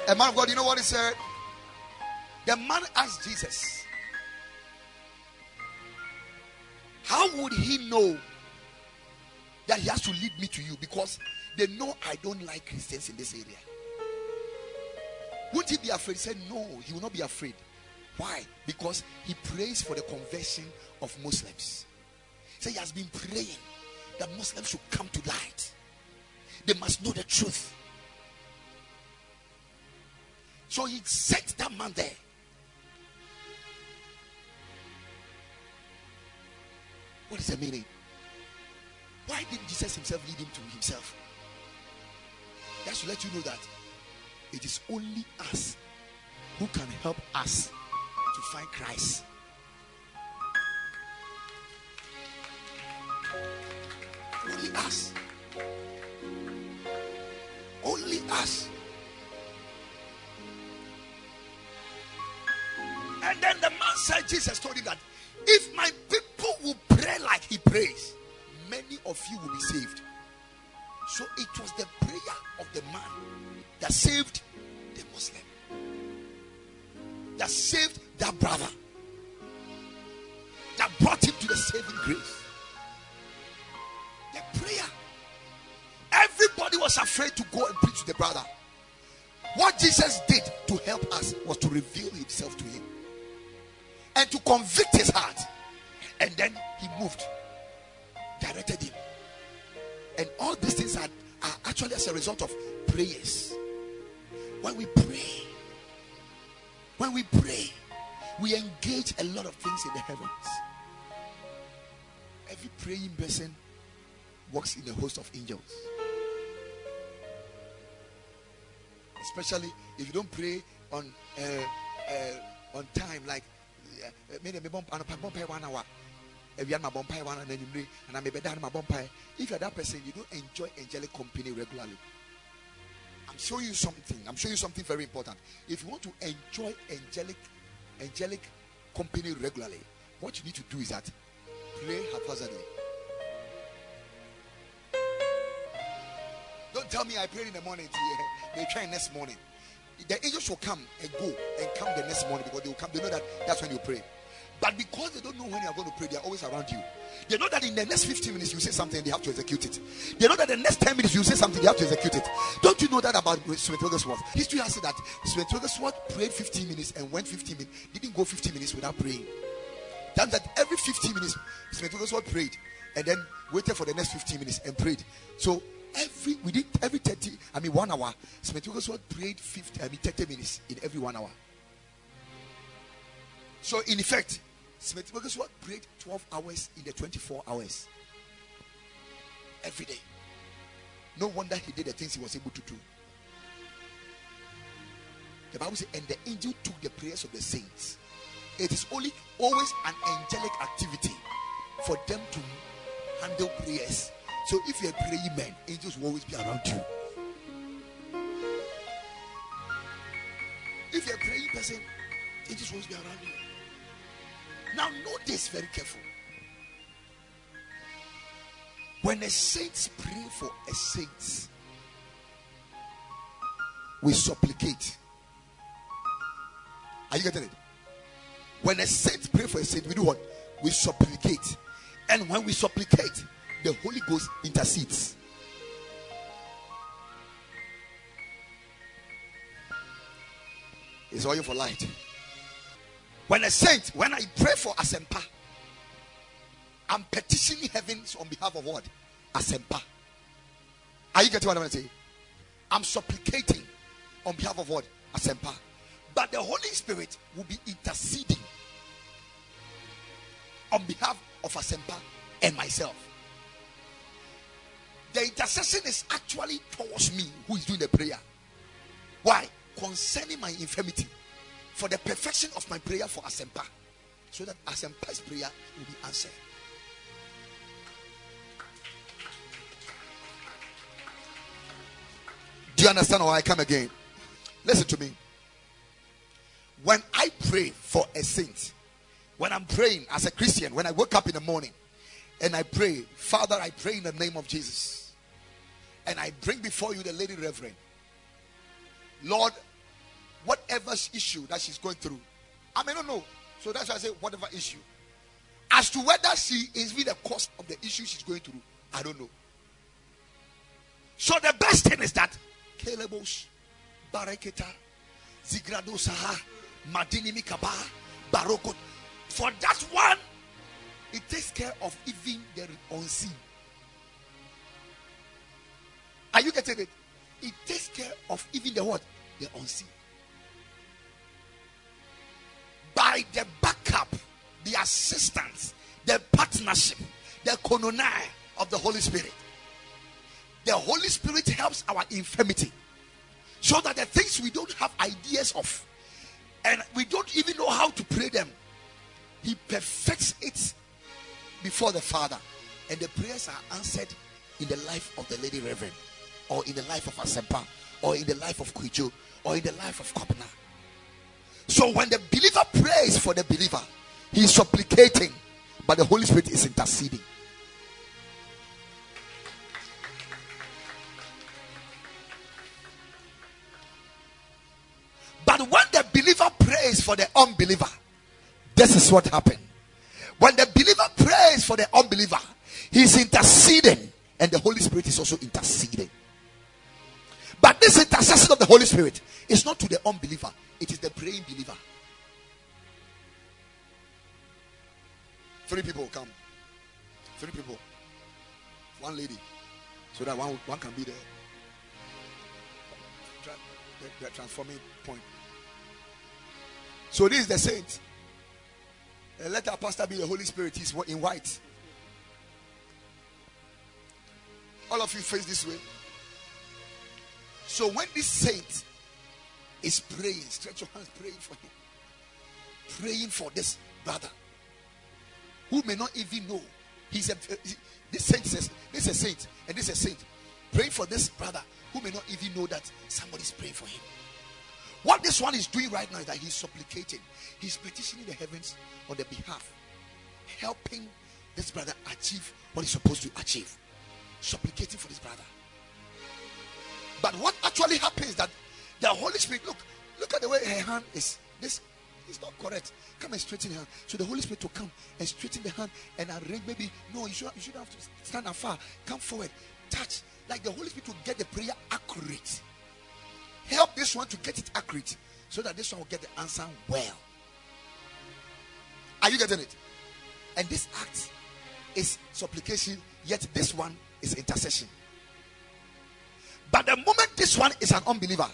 A man of God, you know what he said? The man asked Jesus, How would he know that he has to lead me to you? Because they know I don't like Christians in this area. Wouldn't he be afraid? He said, No, he will not be afraid. Why? Because he prays for the conversion of Muslims. So he has been praying that Muslims should come to light. They must know the truth. So he set that man there. What is the meaning? Why didn't Jesus himself lead him to himself? That's to let you know that it is only us who can help us to find Christ. Only us. Only us. And then the man said, Jesus told him that if my people will pray like he prays, many of you will be saved. So it was the prayer of the man that saved the Muslim, that saved that brother, that brought him to the saving grace. The prayer. Everybody was afraid to go and preach to the brother. What Jesus did to help us was to reveal himself to him and to convict his heart. And then he moved, directed him. And all these things are, are actually as a result of prayers. When we pray, when we pray, we engage a lot of things in the heavens. Every praying person works in a host of angels. Especially if you don't pray on uh, uh, on time, like. If you are that person, you don't enjoy angelic company regularly. I'm showing you something. I'm showing you something very important. If you want to enjoy angelic angelic company regularly, what you need to do is that pray haphazardly. Don't tell me I prayed in the morning. They try next morning the angels will come and go and come the next morning because they will come. They know that that's when you pray. But because they don't know when you are going to pray, they are always around you. They know that in the next 15 minutes you say something, they have to execute it. They know that the next 10 minutes you say something, they have to execute it. Don't you know that about Smith Wigglesworth? History has said that Smith Wigglesworth prayed 15 minutes and went 15 minutes, didn't go 15 minutes without praying. That that every 15 minutes Smith Wigglesworth prayed and then waited for the next 15 minutes and prayed. So every within every 30, I mean one hour, Smith Wigglesworth prayed 50, I mean 30 minutes in every one hour. So in effect, Smith Wigglesworth prayed 12 hours in the 24 hours. Every day. No wonder he did the things he was able to do. The Bible says, and the angel took the prayers of the saints. It is only always an angelic activity for them to handle prayers so if you're a praying man, angels will always be around you. If you're a praying person, angels will always be around you. Now, note this very careful. When a saint pray for a saint, we supplicate. Are you getting it? When a saint pray for a saint, we do what? We supplicate. And when we supplicate, the Holy Ghost intercedes. It's oil for light. When a saint, when I pray for Asempa, I'm petitioning heavens on behalf of what? Asempa. Are you getting what I'm saying? I'm supplicating on behalf of what? Asempa. But the Holy Spirit will be interceding on behalf of Asempa and myself. The intercession is actually towards me who is doing the prayer. Why? Concerning my infirmity, for the perfection of my prayer for Asempa, so that Asempa's prayer will be answered. Do you understand why I come again? Listen to me. When I pray for a saint, when I'm praying as a Christian, when I wake up in the morning and I pray, Father, I pray in the name of Jesus. And I bring before you the lady reverend. Lord, whatever issue that she's going through, I may not know. So that's why I say, whatever issue. As to whether she is really the cause of the issue she's going through, I don't know. So the best thing is that Kelebos, Bareketa, Zigrado Saha, Madini Mikaba, Barokot. For that one, it takes care of even the unseen. Are you getting it? It takes care of even the what? The unseen. By the backup, the assistance, the partnership, the koinonia of the Holy Spirit. The Holy Spirit helps our infirmity. So that the things we don't have ideas of and we don't even know how to pray them, He perfects it before the Father. And the prayers are answered in the life of the Lady Reverend, or in the life of Asempa, or in the life of Kwijo, or in the life of Kopna. So when the believer prays for the believer, he is supplicating, but the Holy Spirit is interceding. But when the believer prays for the unbeliever, this is what happened. When the believer prays for the unbeliever, he's interceding, and the Holy Spirit is also interceding. But this intercession of the Holy Spirit is not to the unbeliever, it is the praying believer. Three people come. Three people. One lady. So that one, one can be the, the, the transforming point. So this is the saint. And let our pastor be the Holy Spirit. He's in white. All of you face this way. So when this saint is praying, stretch your hands, praying for him, praying for this brother who may not even know. He's a this saint says this is a saint and this is a saint. Praying for this brother who may not even know that somebody's praying for him. What this one is doing right now is that he's supplicating, he's petitioning the heavens on the behalf, helping this brother achieve what he's supposed to achieve, supplicating for this brother. But what actually happens that the Holy Spirit, look, look at the way her hand is. This is not correct. Come and straighten her hand. So the Holy Spirit will come and straighten the hand and arrange. Maybe no, you should you should have to stand afar. Come forward, touch. Like the Holy Spirit will get the prayer accurate. Help this one to get it accurate, so that this one will get the answer well. Are you getting it? And this act is supplication, yet this one is intercession. But the moment this one is an unbeliever,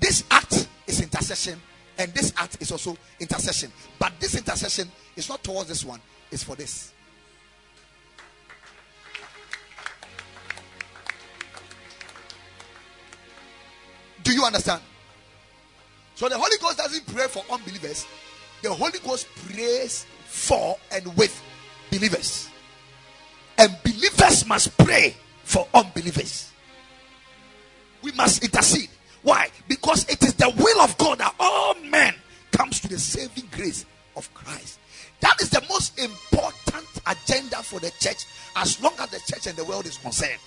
this act is intercession, and this act is also intercession. But this intercession is not towards this one, it's for this. Do you understand? So the Holy Ghost doesn't pray for unbelievers, the Holy Ghost prays for and with believers. And believers must pray for unbelievers. We must intercede. Why? Because it is the will of God that all men comes to the saving grace of Christ. That is the most important agenda for the church as long as the church and the world is concerned.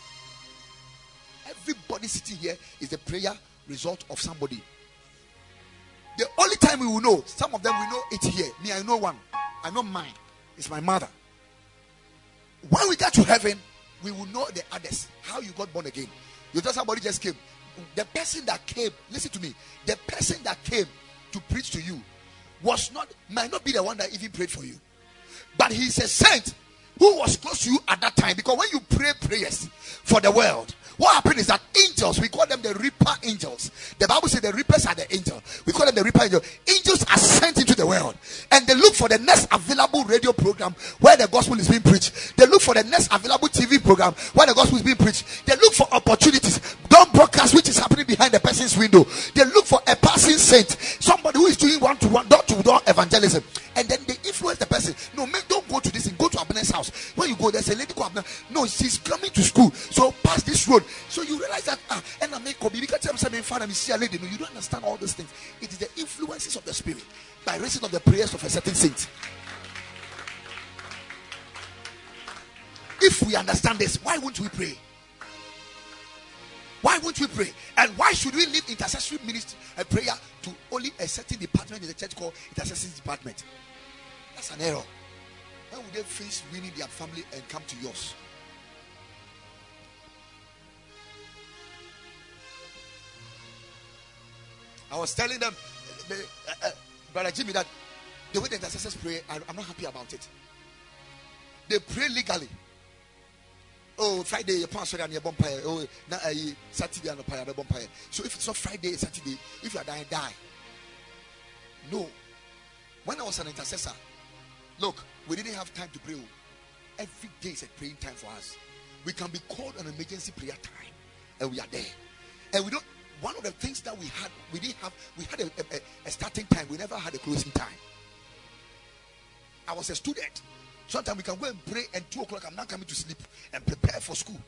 Everybody sitting here is the prayer result of somebody. The only time we will know, some of them we know it here. Me, I know one. I know mine. It's my mother. When we get to heaven, we will know the others. How you got born again. You just somebody just came. The person that came, listen to me. The person that came to preach to you was not might not be the one that even prayed for you, but he's a saint who was close to you at that time. Because when you pray prayers for the world, what happened is that angels, we call them the reaper angels. The Bible says the reapers are the angel. We call them the reaper angels. Angels are sent into the world and they look for the next available radio program where the gospel is being preached. They look for the next available TV program where the gospel is being preached. They look for opportunities. Don't broadcast which is happening behind the person's window. They look for a passing saint, somebody who is doing one to one, door to door evangelism, and then they influence the person. No, man, house. When you go, there's a lady called Abner. No, she's coming to school, so pass this road. So you realize that ah, and I make you can't tell me father, see a lady. No, you don't understand all these things. It is the influences of the spirit by reason of the prayers of a certain saint. If we understand this, why won't we pray? Why won't we pray? And why should we leave intercessory ministry and prayer to only a certain department in the church called intercessory department? That's an error. Why would they face winning their family and come to yours? I was telling them, uh, uh, Brother Jimmy, that the way the intercessors pray, I, I'm not happy about it. They pray legally. Oh, Friday, you pass on your bumpire. Oh, now uh, Saturday, and a bumpire. So if it's not Friday, Saturday, if you are dying, die. No. When I was an intercessor, look, we didn't have time to pray. Oh. Every day is a praying time for us. We can be called an emergency prayer time, and we are there. And we don't one of the things that we had, we didn't have, we had a, a, a starting time, we never had a closing time. I was a student. Sometimes we can go and pray, and two o'clock I'm not coming to sleep and prepare for school.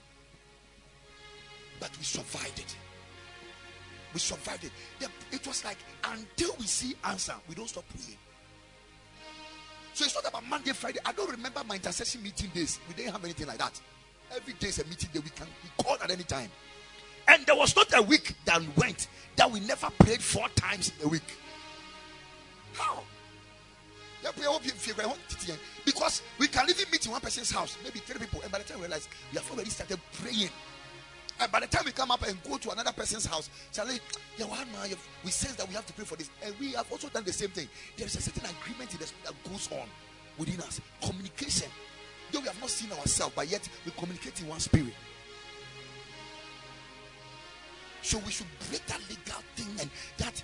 But we survived it. We survived it. It was like until we see answer, we don't stop praying. So it's not about Monday, Friday. I don't remember my intercession meeting days. We didn't have anything like that. Every day is a meeting day. We can be called at any time. And there was not a week that went that we never prayed four times in a week. How? Because we can even meet in one person's house, maybe three people, and by the time we realize we have already started praying. And by the time we come up and go to another person's house, one man, we sense that we have to pray for this. And we have also done the same thing. There is a certain agreement that goes on within us. Communication. Though we have not seen ourselves, but yet we communicate in one spirit. So we should break that legal thing and that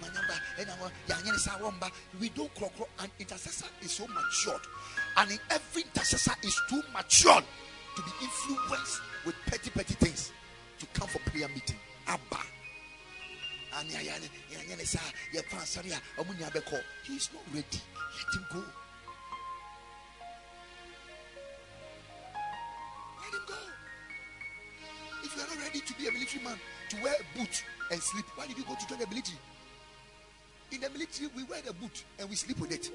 my number and our we don't clock and intercessor is so matured. And every intercessor is too matured to be influenced with petty petty things to come for prayer meeting. Abba. He is not ready. Let him go. Let him go. If you are not ready to be a military man, to wear a boot and sleep. Why did you go to join the military? In the military, we wear the boot and we sleep with it.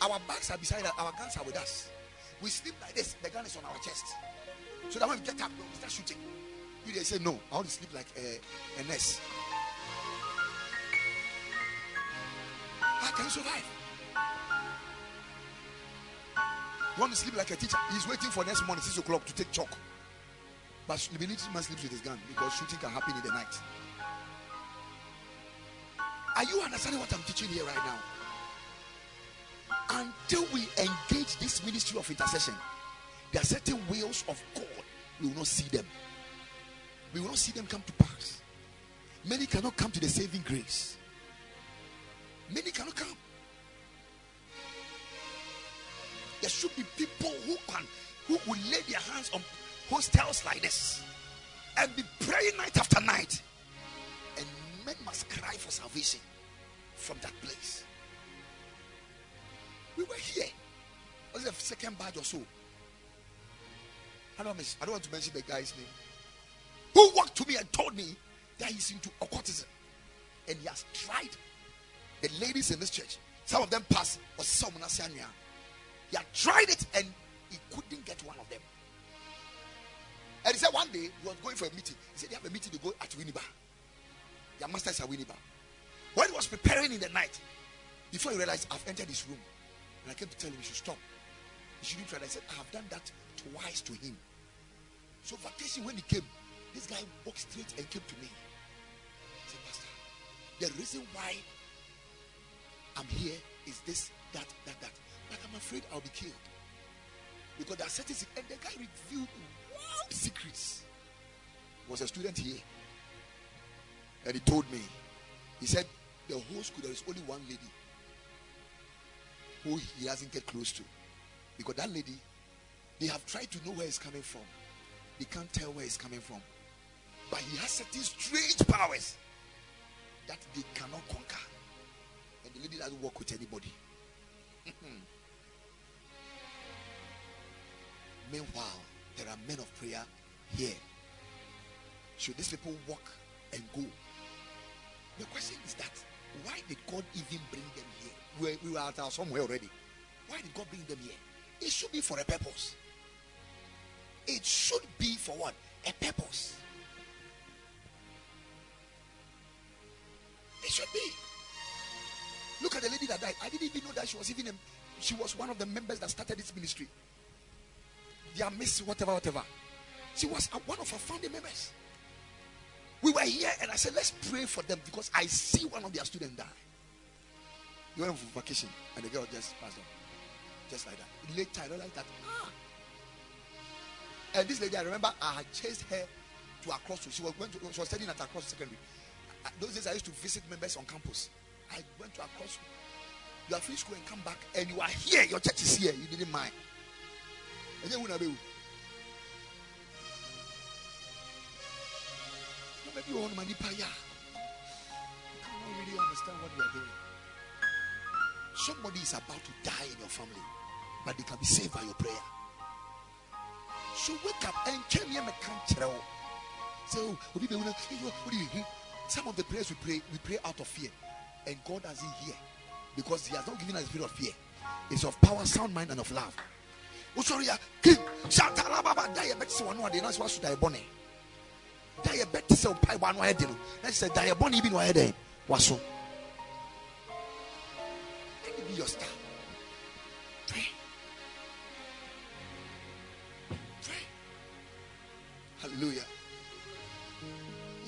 Our bags are beside us, our guns are with us. We sleep like this, the gun is on our chest. So that when we get up, we start shooting. You they say, No, I want to sleep like a, a nurse. How can you survive? You want to sleep like a teacher? He's waiting for next morning, 6 o'clock, to take chalk. But the military man sleeps with his gun because shooting can happen in the night. Are you understanding what I'm teaching here right now? Until we engage this ministry of intercession, there are certain wills of God, we will not see them. We will not see them come to pass. Many cannot come to the saving grace. Many cannot come. There should be people who can, who will lay their hands on hostels like this and be praying night after night. And men must cry for salvation from that place. We were here. Was the second badge or so? I don't, miss, I don't want to mention the guy's name. Who walked to me and told me that he's into occultism. And he has tried the ladies in this church. Some of them passed, or some He had tried it and he couldn't get one of them. And he said one day he was going for a meeting. He said they have a meeting to go at Winneba. Their master is at Winneba. When he was preparing in the night, before he realized I've entered his room, and I came to tell him he should stop. He shouldn't try. I said, I have done that twice to him. So vacation when he came, this guy walked straight and came to me. He said, Pastor, the reason why I'm here is this, that, that, that. But I'm afraid I'll be killed. Because there are certain and the guy revealed wild secrets. Was a student here. And he told me, he said, the whole school, there is only one lady who he hasn't get close to. Because that lady, they have tried to know where he's coming from. They can't tell where it's coming from. But he has certain strange powers that they cannot conquer. And the lady doesn't work with anybody. Meanwhile, there are men of prayer here. Should these people walk and go? The question is that why did God even bring them here? We, we were at our somewhere already. Why did God bring them here? It should be for a purpose. It should be for what? A purpose. It should be. Look at the lady that died. I didn't even know that she was even a, she was one of the members that started this ministry. Their miss whatever whatever. She was one of our founding members. We were here and I said, let's pray for them because I see one of their students die. He went for vacation and the girl just passed on. Just like that. Later, I realized that. Ah. And this lady, I remember I chased her to across. She was, went to, she was studying at across secondary. Those days I used to visit members on campus. I went to across. You are finished school and come back, and you are here. Your church is here. You didn't mind. And then maybe you want money, paya. You cannot really understand what you are doing. Somebody is about to die in your family, but they can be saved by your prayer. So wake up and tell me, I'm a country. So, some of the prayers we pray, we pray out of fear, and God doesn't hear because He has not given us a spirit of fear. It's of power, sound mind, and of love. Oh, sorry, King, better one, not supposed to die bonnet. Die a better so pie one way, that's a bonnet, even why they was so be your star. Hallelujah.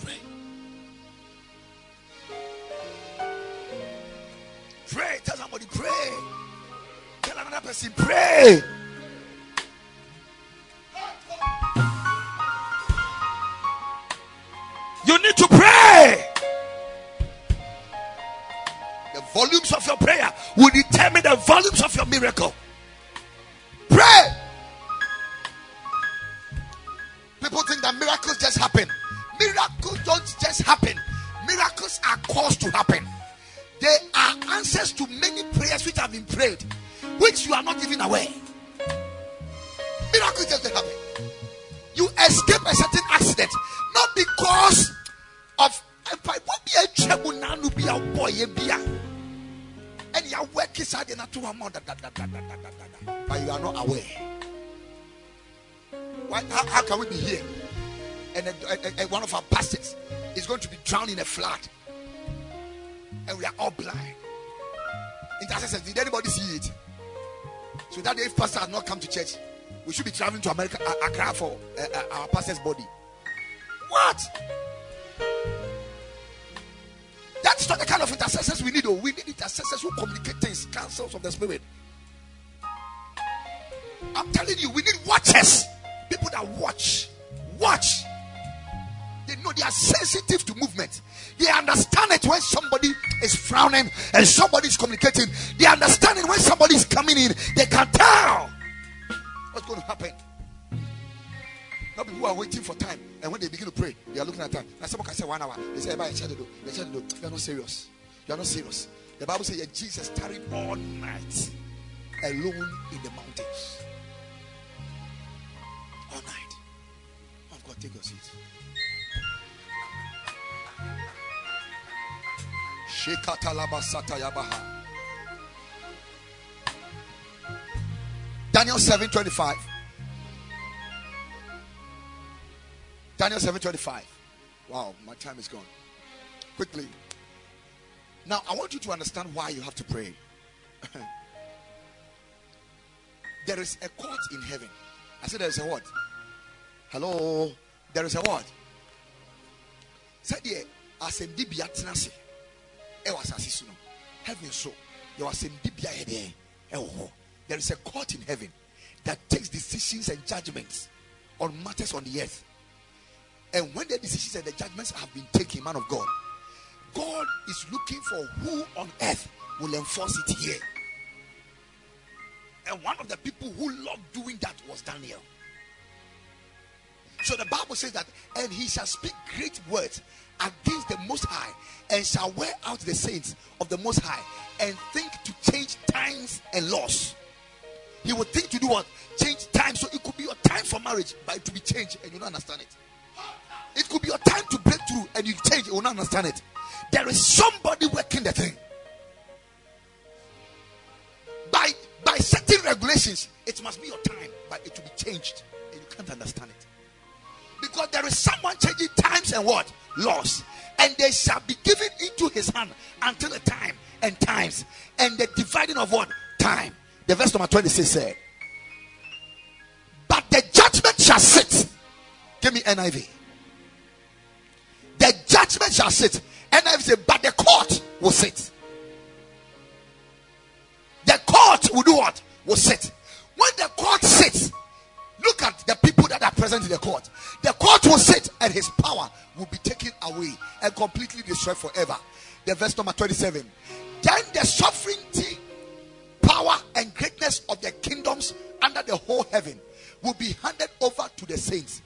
Pray. Pray. Tell somebody, pray. Tell another person, pray. You need to pray. The volumes of your prayer will determine the volumes of your miracle. Pray. Happen. Miracles don't just happen. Miracles are caused to happen. They are answers to many prayers which have been prayed, which you are not even aware. Miracles just happen. You escape a certain accident, not because of and you are working side and to amount but you are not aware. Why, how, how can we be here? And a, a, one of our pastors is going to be drowned in a flood, and we are all blind. Intercessors, did anybody see it? So that day, if pastor has not come to church, we should be traveling to America, Accra for uh, uh, our pastor's body. What? That's not the kind of intercessors we need. Oh, we need intercessors who communicate things, counsels of the spirit. I'm telling you, we need watchers. People that watch. Watch. They know they are sensitive to movement. They understand it when somebody is frowning and somebody is communicating. They understand it when somebody is coming in. They can tell what's going to happen. Not people who are waiting for time. And when they begin to pray, they are looking at time. Now someone can say one hour. They say, They say, You are not serious. You are not serious. The Bible says Jesus tarried all night alone in the mountains. All night. Oh God, take your seat. Daniel 7 25. Daniel 7:25. Wow, my time is gone. Quickly. Now, I want you to understand why you have to pray. there is a court in heaven. I said there is a what? Hello? There is a what? Said there, asɛmdi bi atena ase ɛwɔ asase so heaven so yɛwɔ asɛmdi bi ayɛ deɛ ɛwɔ hɔ there is a court in heaven that takes decisions and judgments on matters on the earth. And when the decisions and the judgments have been taken man of God God is looking for who on earth will enforce it here. And one of the people who loved doing that was Daniel. So the Bible says that, and he shall speak great words against the Most High, and shall wear out the saints of the Most High, and think to change times and laws. He would think to do what? Change time. So it could be your time for marriage, but it will be changed, and you don't understand it. It could be your time to break through, and you change, you will not understand it. There is somebody working the thing. By by certain regulations, it must be your time, but it will be changed, and you can't understand it. Because there is someone changing times and what? Laws. And they shall be given into his hand until the time and times. And the dividing of what? Time. The verse number 26 said, But the judgment shall sit. Give me NIV. The judgment shall sit. NIV said, But the court will sit. The court will do what? Will sit. When the court present in the court. The court will sit and his power will be taken away and completely destroyed forever. The verse number 27. Then the sovereignty, power, and greatness of the kingdoms under the whole heaven will be handed over to the saints.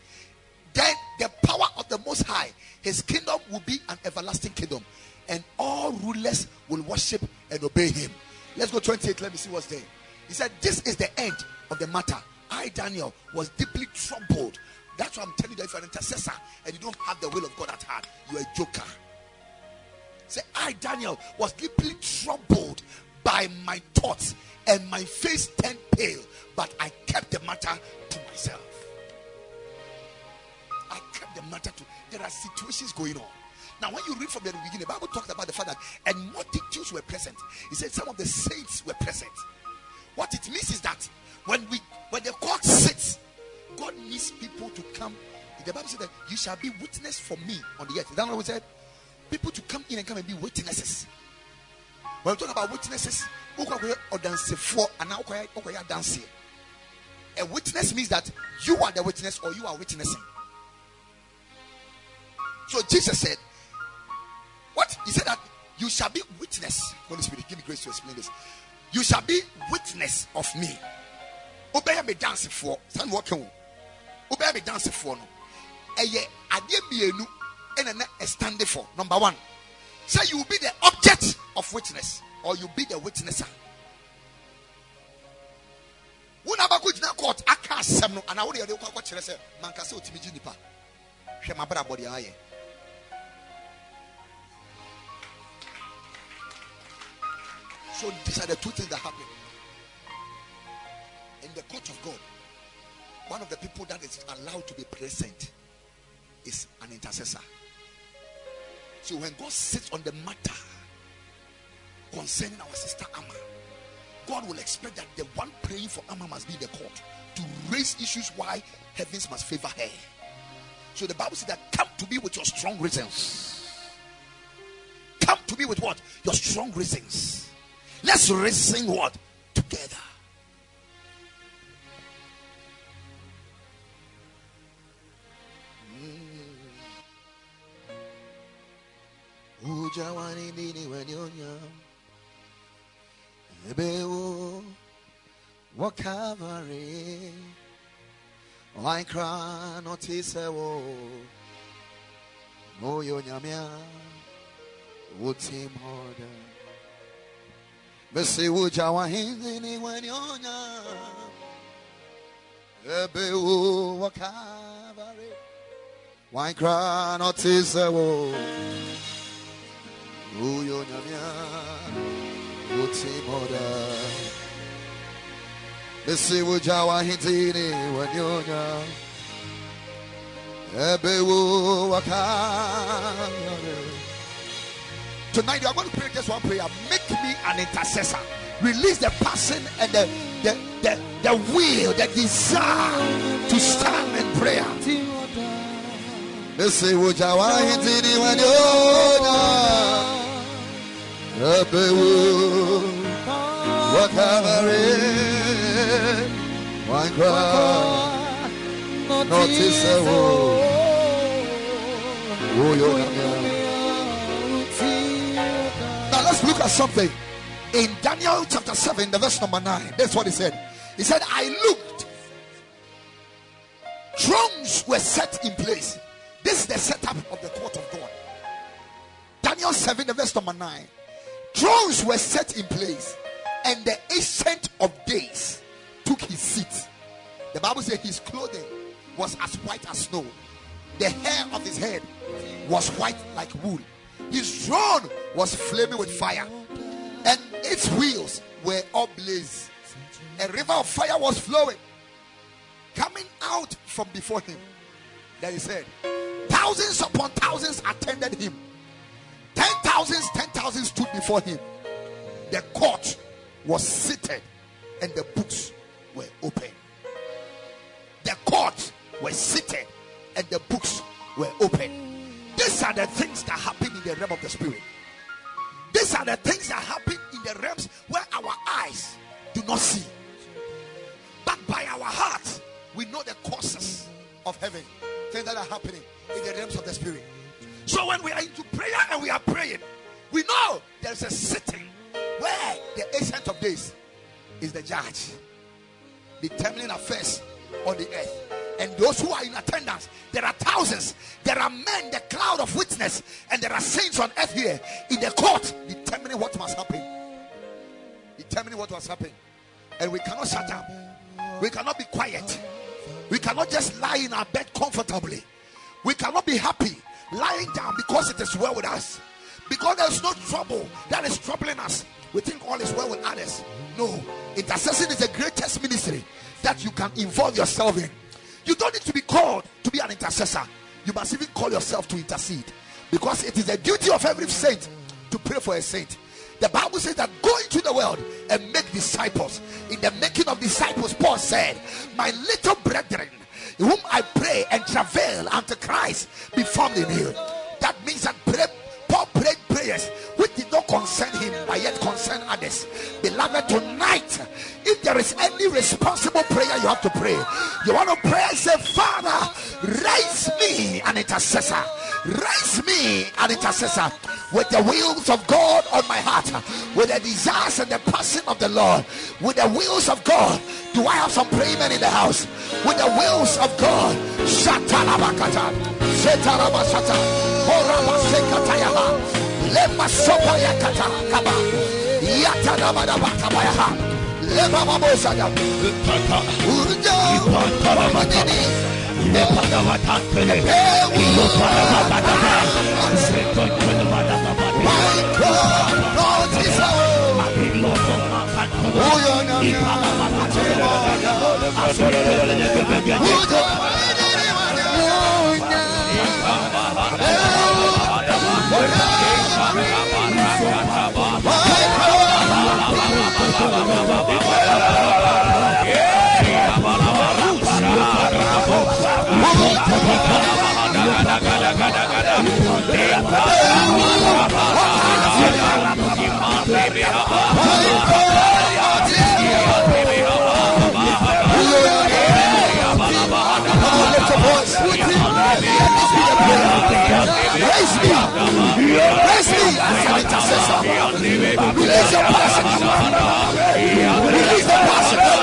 Then the power of the Most High, his kingdom will be an everlasting kingdom, and all rulers will worship and obey him. Let's go 28. Let me see what's there. He said, This is the end of the matter. I, Daniel, was deeply troubled. That's why I'm telling you that if you're an intercessor and you don't have the will of God at heart, you're a joker. Say, I, Daniel, was deeply troubled by my thoughts, and my face turned pale, but I kept the matter to myself. I kept the matter to. There are situations going on. Now, when you read from the beginning, the Bible talks about the fact that and multitudes were present. He said some of the saints were present. What it means is that when we when the court sits, God needs people to come. The Bible said that you shall be witness for me on the earth. Is that what we said? People to come in and come and be witnesses. When we talk about witnesses, a witness means that you are the witness or you are witnessing. So Jesus said, What? He said that you shall be witness. Holy Spirit, give me grace to explain this. You shall be witness of me. Obey me dance for. Stand walking. Obey me for no. Eye ade mienu ena na stand for. Number 1. Say you will be the object of witness or you be the witnesser. Wo na ba ko gyina court aka asɛm no ana wo de yɛde kɔ akɔkyerɛ sɛ manka sɛ otimi gye nipa hwɛ mabra bɔde ayɛ so these are the two things that happen in the court of God one of the people that is allowed to be present is an intercessor so when God sits on the matter concerning our sister Amma God will expect that the one praying for Amma must be in the court to raise issues why heavens must favor her. So the Bible says that come to me with your strong reasons. Come to me with what? Your strong reasons. Let's reason what? Together. Ujawani nini wenyonya? Ebeo Wakavare. I cry not wo. Moyo nyamia Uti moda Besi ujawa hindi ni wenyonya? Ebeo Wakavare Tonight you are going to pray just one prayer. Make me an intercessor. Release the passion and the the the, the will, the desire to stand in prayer. Epewu Wakamare Wankwa Notise wo Uyo Now let's look at something. In Daniel chapter 7, the verse number 9, that's what he said. He said, I looked, thrones were set in place. This is the setup of the court of God. Daniel 7, the verse number 9. Thrones were set in place, and the ancient of days took his seat. The Bible says his clothing was as white as snow, the hair of his head was white like wool. His throne was flaming with fire, and its wheels were ablaze. A river of fire was flowing, coming out from before him. Then he said, Thousands upon thousands attended him. Ten thousands, ten thousands stood before him. The court was seated, and the books were open. The court was seated, and the books were open. These are the things that happen in the realm of the spirit. These are the things that happen in the realms where our eyes do not see. But by our heart, we know the causes of heaven, things that are happening in the realms of the spirit. So when we are into prayer and we are praying, we know there's a sitting where the ancient of days is the judge, determining affairs on the earth. And those who are in attendance, there are thousands. There are men, the cloud of witness, and there are saints on earth here in the court, determining what must happen. Determining what must happen. And we cannot shut up. We cannot be quiet. We cannot just lie in our bed comfortably. We cannot be happy lying down because it is well with us. Because there's no trouble that is troubling us. We think all is well with others. No, intercession is the greatest ministry that you can involve yourself in. You don't need to be called to be an intercessor. You must even call yourself to intercede. Because it is the duty of every saint to pray for a saint. The Bible says that go into the world and make disciples. In the making of disciples, Paul said, My little brethren, whom I pray and travail unto Christ, be formed in you. That means that pray, Paul prayed prayers concern him, but yet concern others. Beloved, tonight, if there is any responsible prayer you have to pray, you want to pray and say, Father, raise me an intercessor. Raise me an intercessor with the wheels of God on my heart, with the desires and the passion of the Lord, with the wheels of God. Do I have some praying in the house? With the wheels of God. Shatalabakata. Lema sopa yakata kaba. Yata dabada bakabayaha. Lema babosada. Urjo. Urjo. Raise me. Raise me as an intercessor. Release your passion. Release the passion.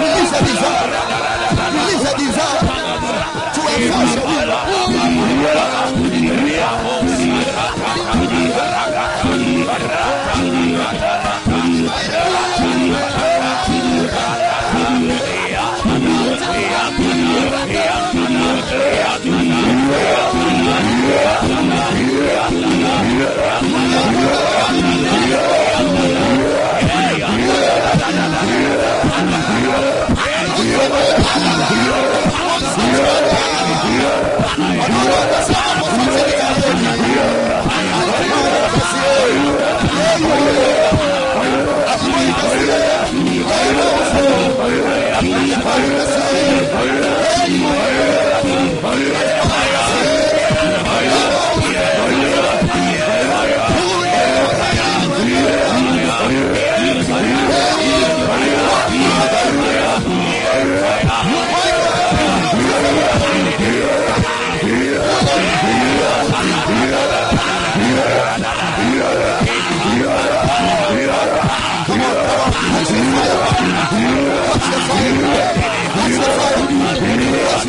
Release the desire. Release a desire. Yeah. Fire!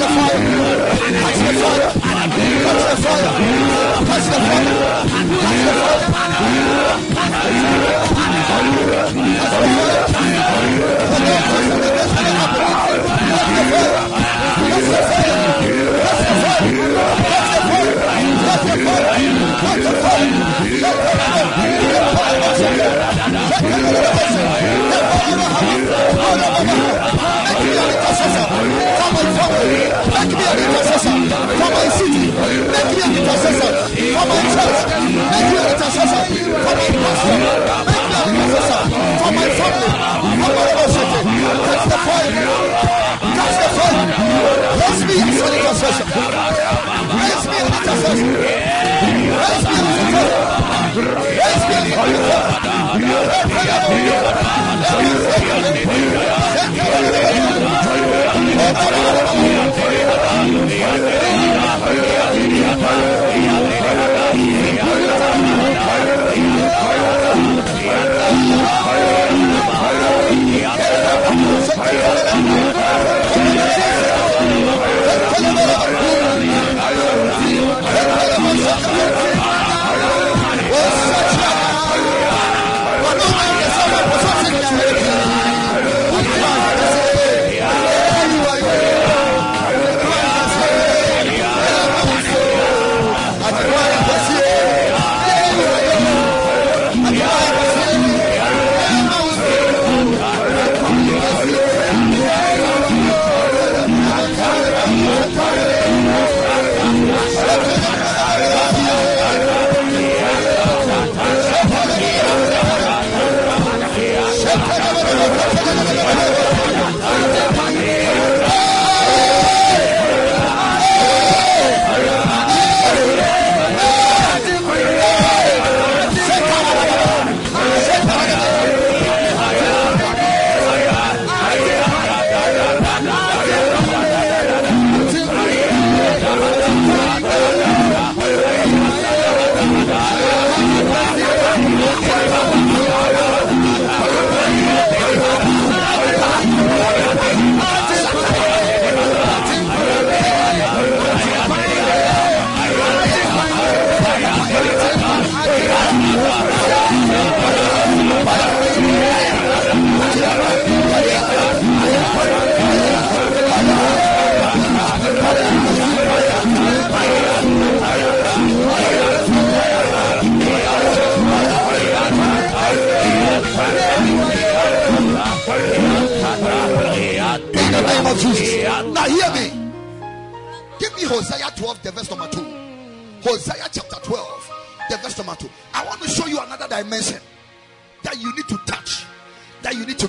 der Feuer! Peitsche der Feuer! Peitsche der Feuer! Peitsche der Feuer! Peitsche der Feuer! Peitsche der Feuer! Peitsche der Feuer! Make me an intercessor for my family, for my family, for my family. comes the phone. Raise me a holy confession. Raise me a holy confession. Raise me a holy confession. Raise me a holy confession.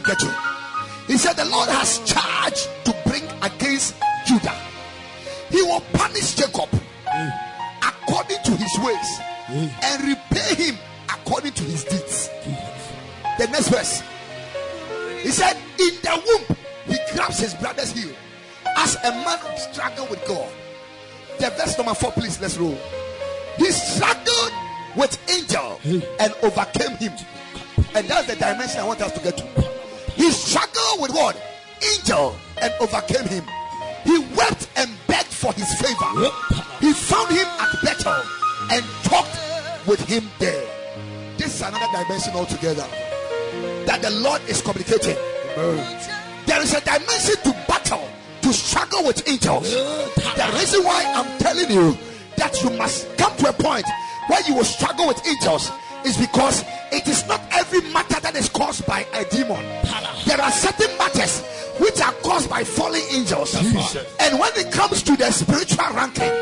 get. He said, The Lord has charge to bring against Judah. He will punish Jacob according to his ways and repay him according to his deeds. The next verse. He said, In the womb, he grabs his brother's heel as a man struggle with God. The verse number four, please, let's roll. He struggled with angel and overcame him. And that's the dimension I want us to get to. Angel and overcame him. He wept and begged for his favor. He found him at Bethel and talked with him there. This is another dimension altogether that the Lord is communicating. There is a dimension to battle, to struggle with angels. The reason why I'm telling you that you must come to a point where you will struggle with angels is because it is not every matter that is caused by a demon. There are certain matters which are caused by fallen angels. And when it comes to the spiritual ranking,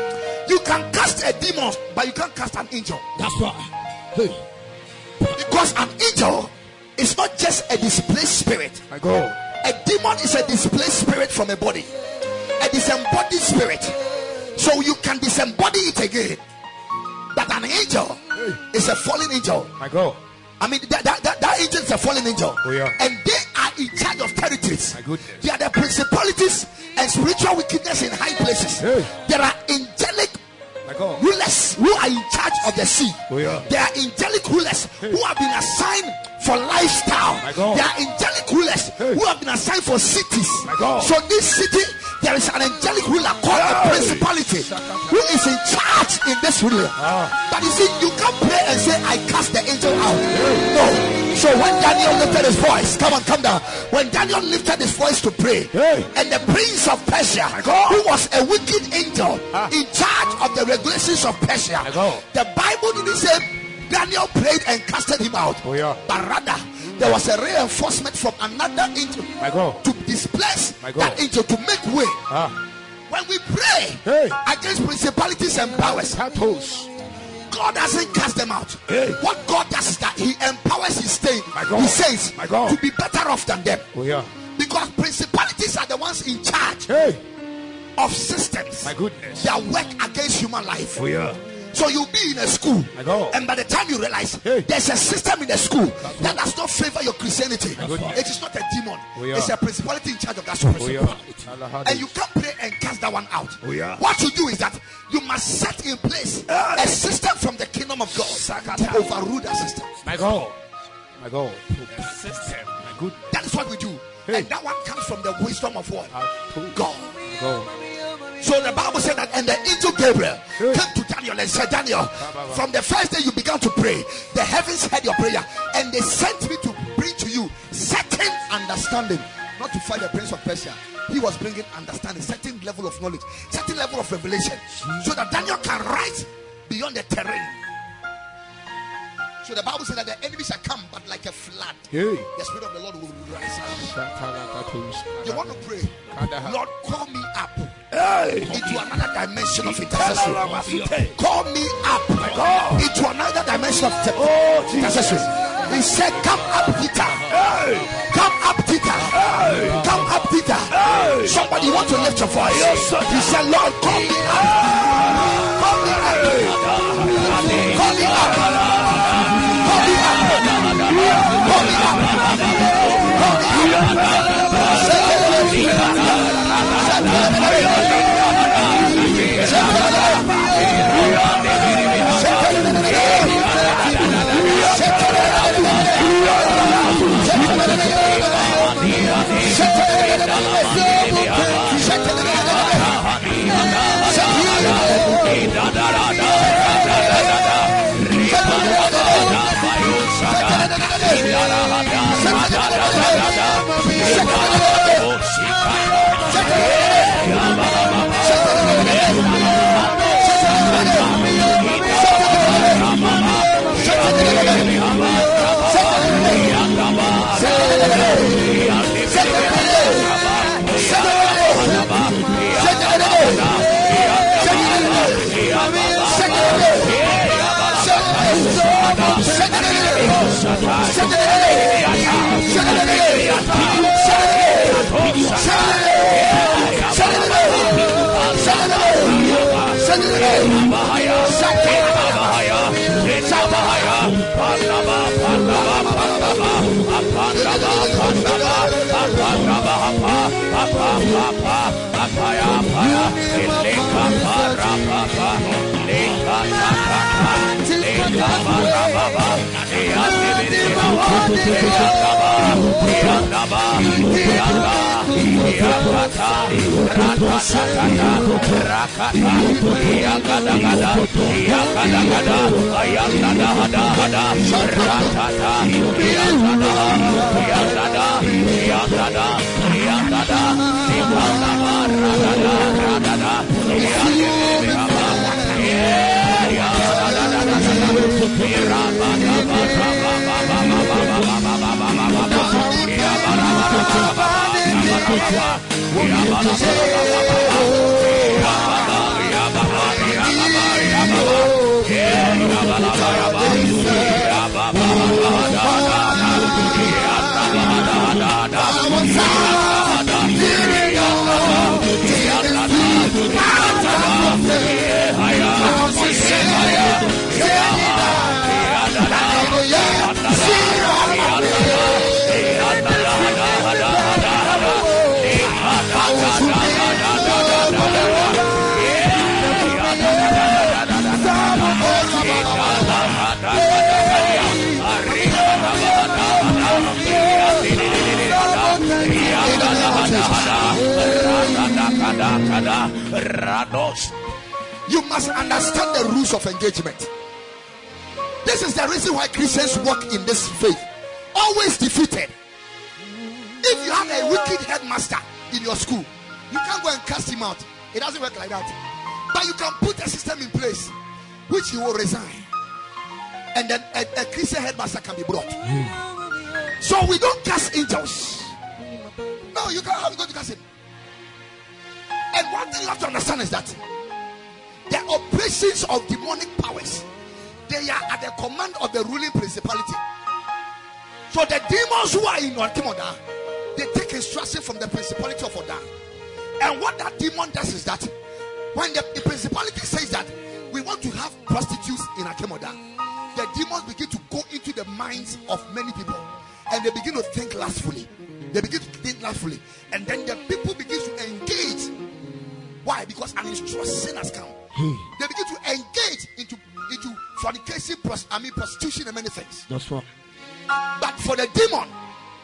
you can cast a demon, but you can't cast an angel. That's why. Hey, Because an angel is not just a displaced spirit. my God. A demon is a displaced spirit from a body, a disembodied spirit. So you can disembody it again. But an angel is a fallen angel. My God. I mean, that, that, that, that angel is a fallen angel. Oh, yeah. And they in charge of territories. They are the principalities and spiritual wickedness in high places. Hey. There are angelic rulers who are in charge of the sea. Oh, yeah. There are angelic rulers who have been assigned for lifestyle. There are angelic rulers Hey. who have been assigned for cities. So this city, there is an angelic ruler called a Hey. principality who is in charge in this ruler. Ah. But you see, you can't pray and say, I cast the angel out. No. So when Daniel lifted his voice, come on, come down. When Daniel lifted his voice to pray, Hey. and the prince of Persia, who was a wicked angel Ah. in charge of the regulations of Persia, the Bible didn't say Daniel prayed and casted him out, Oh, yeah. but rather there was a reinforcement from another angel My God. to displace My God. that angel to make way. Ah. When we pray Hey. against principalities and powers, Tatos. God doesn't cast them out. Hey. What God does is that He empowers His saints, My God. His saints My God. to be better off than them. Oh, yeah. Because principalities are the ones in charge Hey. of systems My goodness. that work against human life. Oh, yeah. So you'll be in a school, My God. and by the time you realize Hey. there's a system in the school that does not favor your Christianity, it is not a demon, Oh, it's a principality in charge of that school. Oh. And you can't pray and cast that one out. Oh. What you do is that you must set in place ah. a system from the kingdom of God to overrule that system. My God. My God. System. My goodness. That is what we do. Hey. And that one comes from the wisdom of what? God. God. So the Bible said that, and the angel Gabriel came to Daniel and said, Daniel, from the first day you began to pray, the heavens heard your prayer, and they sent me to bring to you certain understanding, not to fight the prince of Persia. He was bringing understanding, certain level of knowledge, certain level of revelation, so that Daniel can rise beyond the terrain. So the Bible said that the enemy shall come, but like a flood, Hey. the spirit of the Lord will rise up. You want to pray, Lord, call me up into another dimension of intercession. Call me up into another dimension of oh, te- intercession. He said, Come up, Peter. Come up, Peter. Come up, Peter. Somebody want to lift your voice. He said, Lord, call me up. Call me up. Call me up. Call me up. Call me up. Bahaya, da da da da Bahaya. pa pa pa pa pa ya pa ya le ka pa ra pa pa le ka pa pa pa Yandada, Ah! You must understand the rules of engagement. This is the reason why Christians walk in this faith. Always defeated. If you have a wicked headmaster in your school, you can't go and cast him out. It doesn't work like that. But you can put a system in place which he will resign. And then a, a Christian headmaster can be brought. So we don't cast angels. No, you can't. How you going to cast him? And one thing you have to understand is that the operations of demonic powers they are at the command of the ruling principality so the demons who are in Akim Oda they take instruction from the principality of Oda and what that demon does is that when the, the principality says that we want to have prostitutes in Akim Oda the demons begin to go into the minds of many people and they begin to think lustfully they begin to think lustfully and then the people begin to engage why? Because an instruction has come. Hmm. They begin to engage into into fornication, pros- I mean prostitution, and many things. That's what. But for the demon,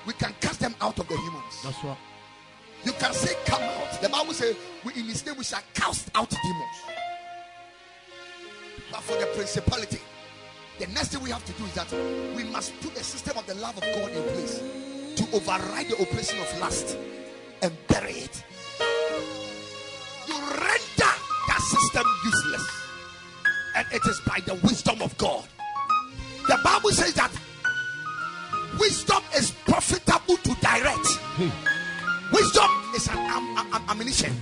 we can cast them out of the humans. That's what. You can say, "Come out." The Bible says, we, "In His name we shall cast out demons." But for the principality, the next thing we have to do is that we must put the system of the love of God in place to override the oppression of lust and bury it. You render that system useless, and it is by the wisdom of God. The Bible says that wisdom is profitable to direct. Hmm. Wisdom is an am- am- am- ammunition.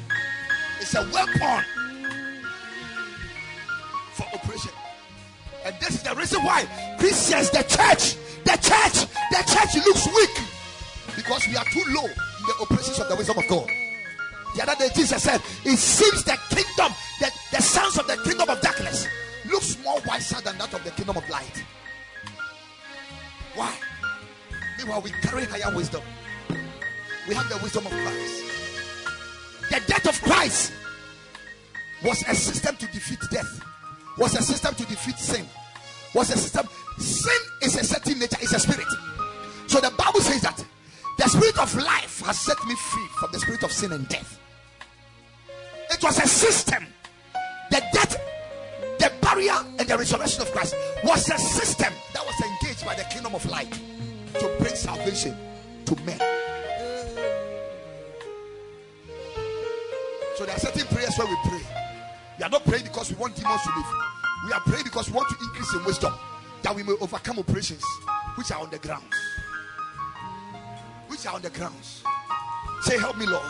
It's a weapon for operation. And this is the reason why Christians, the church, the church, the church looks weak because we are too low in the operations of the wisdom of God. The other day, Jesus said, It seems the kingdom, that the sons of the kingdom of darkness looks more wiser than that of the kingdom of light. Why? Meanwhile, we carry higher wisdom. We have the wisdom of Christ. The death of Christ was a system to defeat death, was a system to defeat sin, was a system. Sin is a certain nature, it's a spirit. So the Bible says that the spirit of life has set me free from the spirit of sin and death. It was a system. The death, the barrier, and the resurrection of Christ was a system that was engaged by the kingdom of light salvation to men. So there are certain prayers where we pray. We are not praying because we want demons to leave. We are praying because we want to increase in wisdom that we may overcome operations which are on the grounds. Which are on the grounds. Say, Help me, Lord.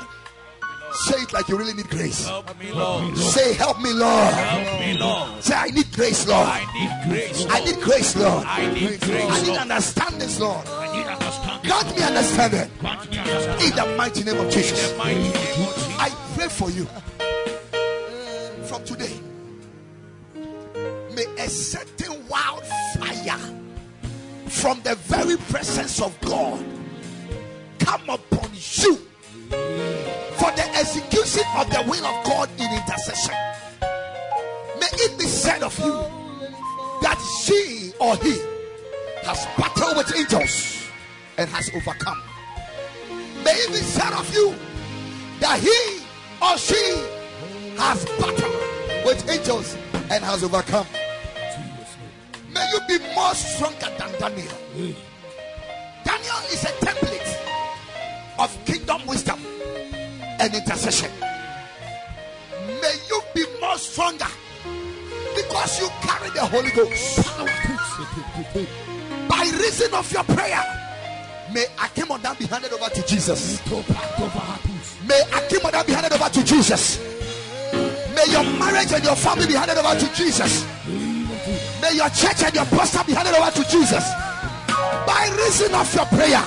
Say it like you really need grace. Help me, Lord. Say, Help me, Lord. Help me, Lord. Say, I need grace, Lord. I need grace. Lord. I need grace, Lord. I need grace. I need Lord. understanding, Lord. I need understanding. Grant me understanding. Grant me understanding. In the mighty name of In Jesus. the mighty name of Jesus. I pray for you from today. may a certain wildfire from the very presence of God come upon you for the execution of the will of God in intercession. May it be said of you that she or he has battled with angels and has overcome. May it be said of you that he or she has battled with angels and has overcome. May you be more stronger than Daniel. Daniel is a template of kingdom wisdom and intercession. May you be more stronger because you carry the Holy Ghost. By reason of your prayer, may Akim Oda be handed over to Jesus. May Akim Oda be handed over to Jesus. May your marriage and your family be handed over to Jesus. May your church and your pastor be handed over to Jesus. By reason of your prayer,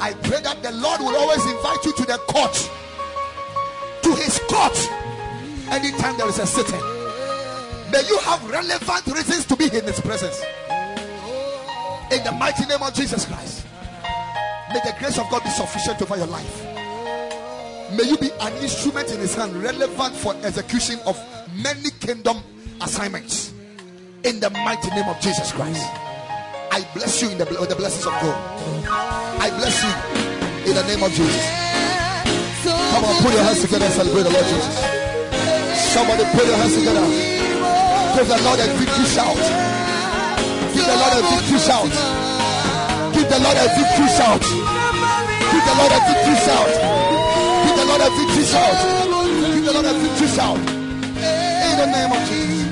I pray that the Lord will always invite you to the court, to his court, anytime there is a sitting. May you have relevant reasons to be in his presence. In the mighty name of Jesus Christ. May the grace of God be sufficient over your life. May you be an instrument in his hand, relevant for execution of many kingdom assignments. In the mighty name of Jesus Christ. I bless you in the, the blessings of God. I bless you in the name of Jesus. Come on, put your hands together and celebrate the Lord Jesus. Somebody put your hands together. Give the Lord a victory shout. Give the Lord a victory shout. Give the Lord a victory shout. Give the Lord a victory shout. Give the Lord a victory shout. Give the Lord a victory shout. In the name of Jesus.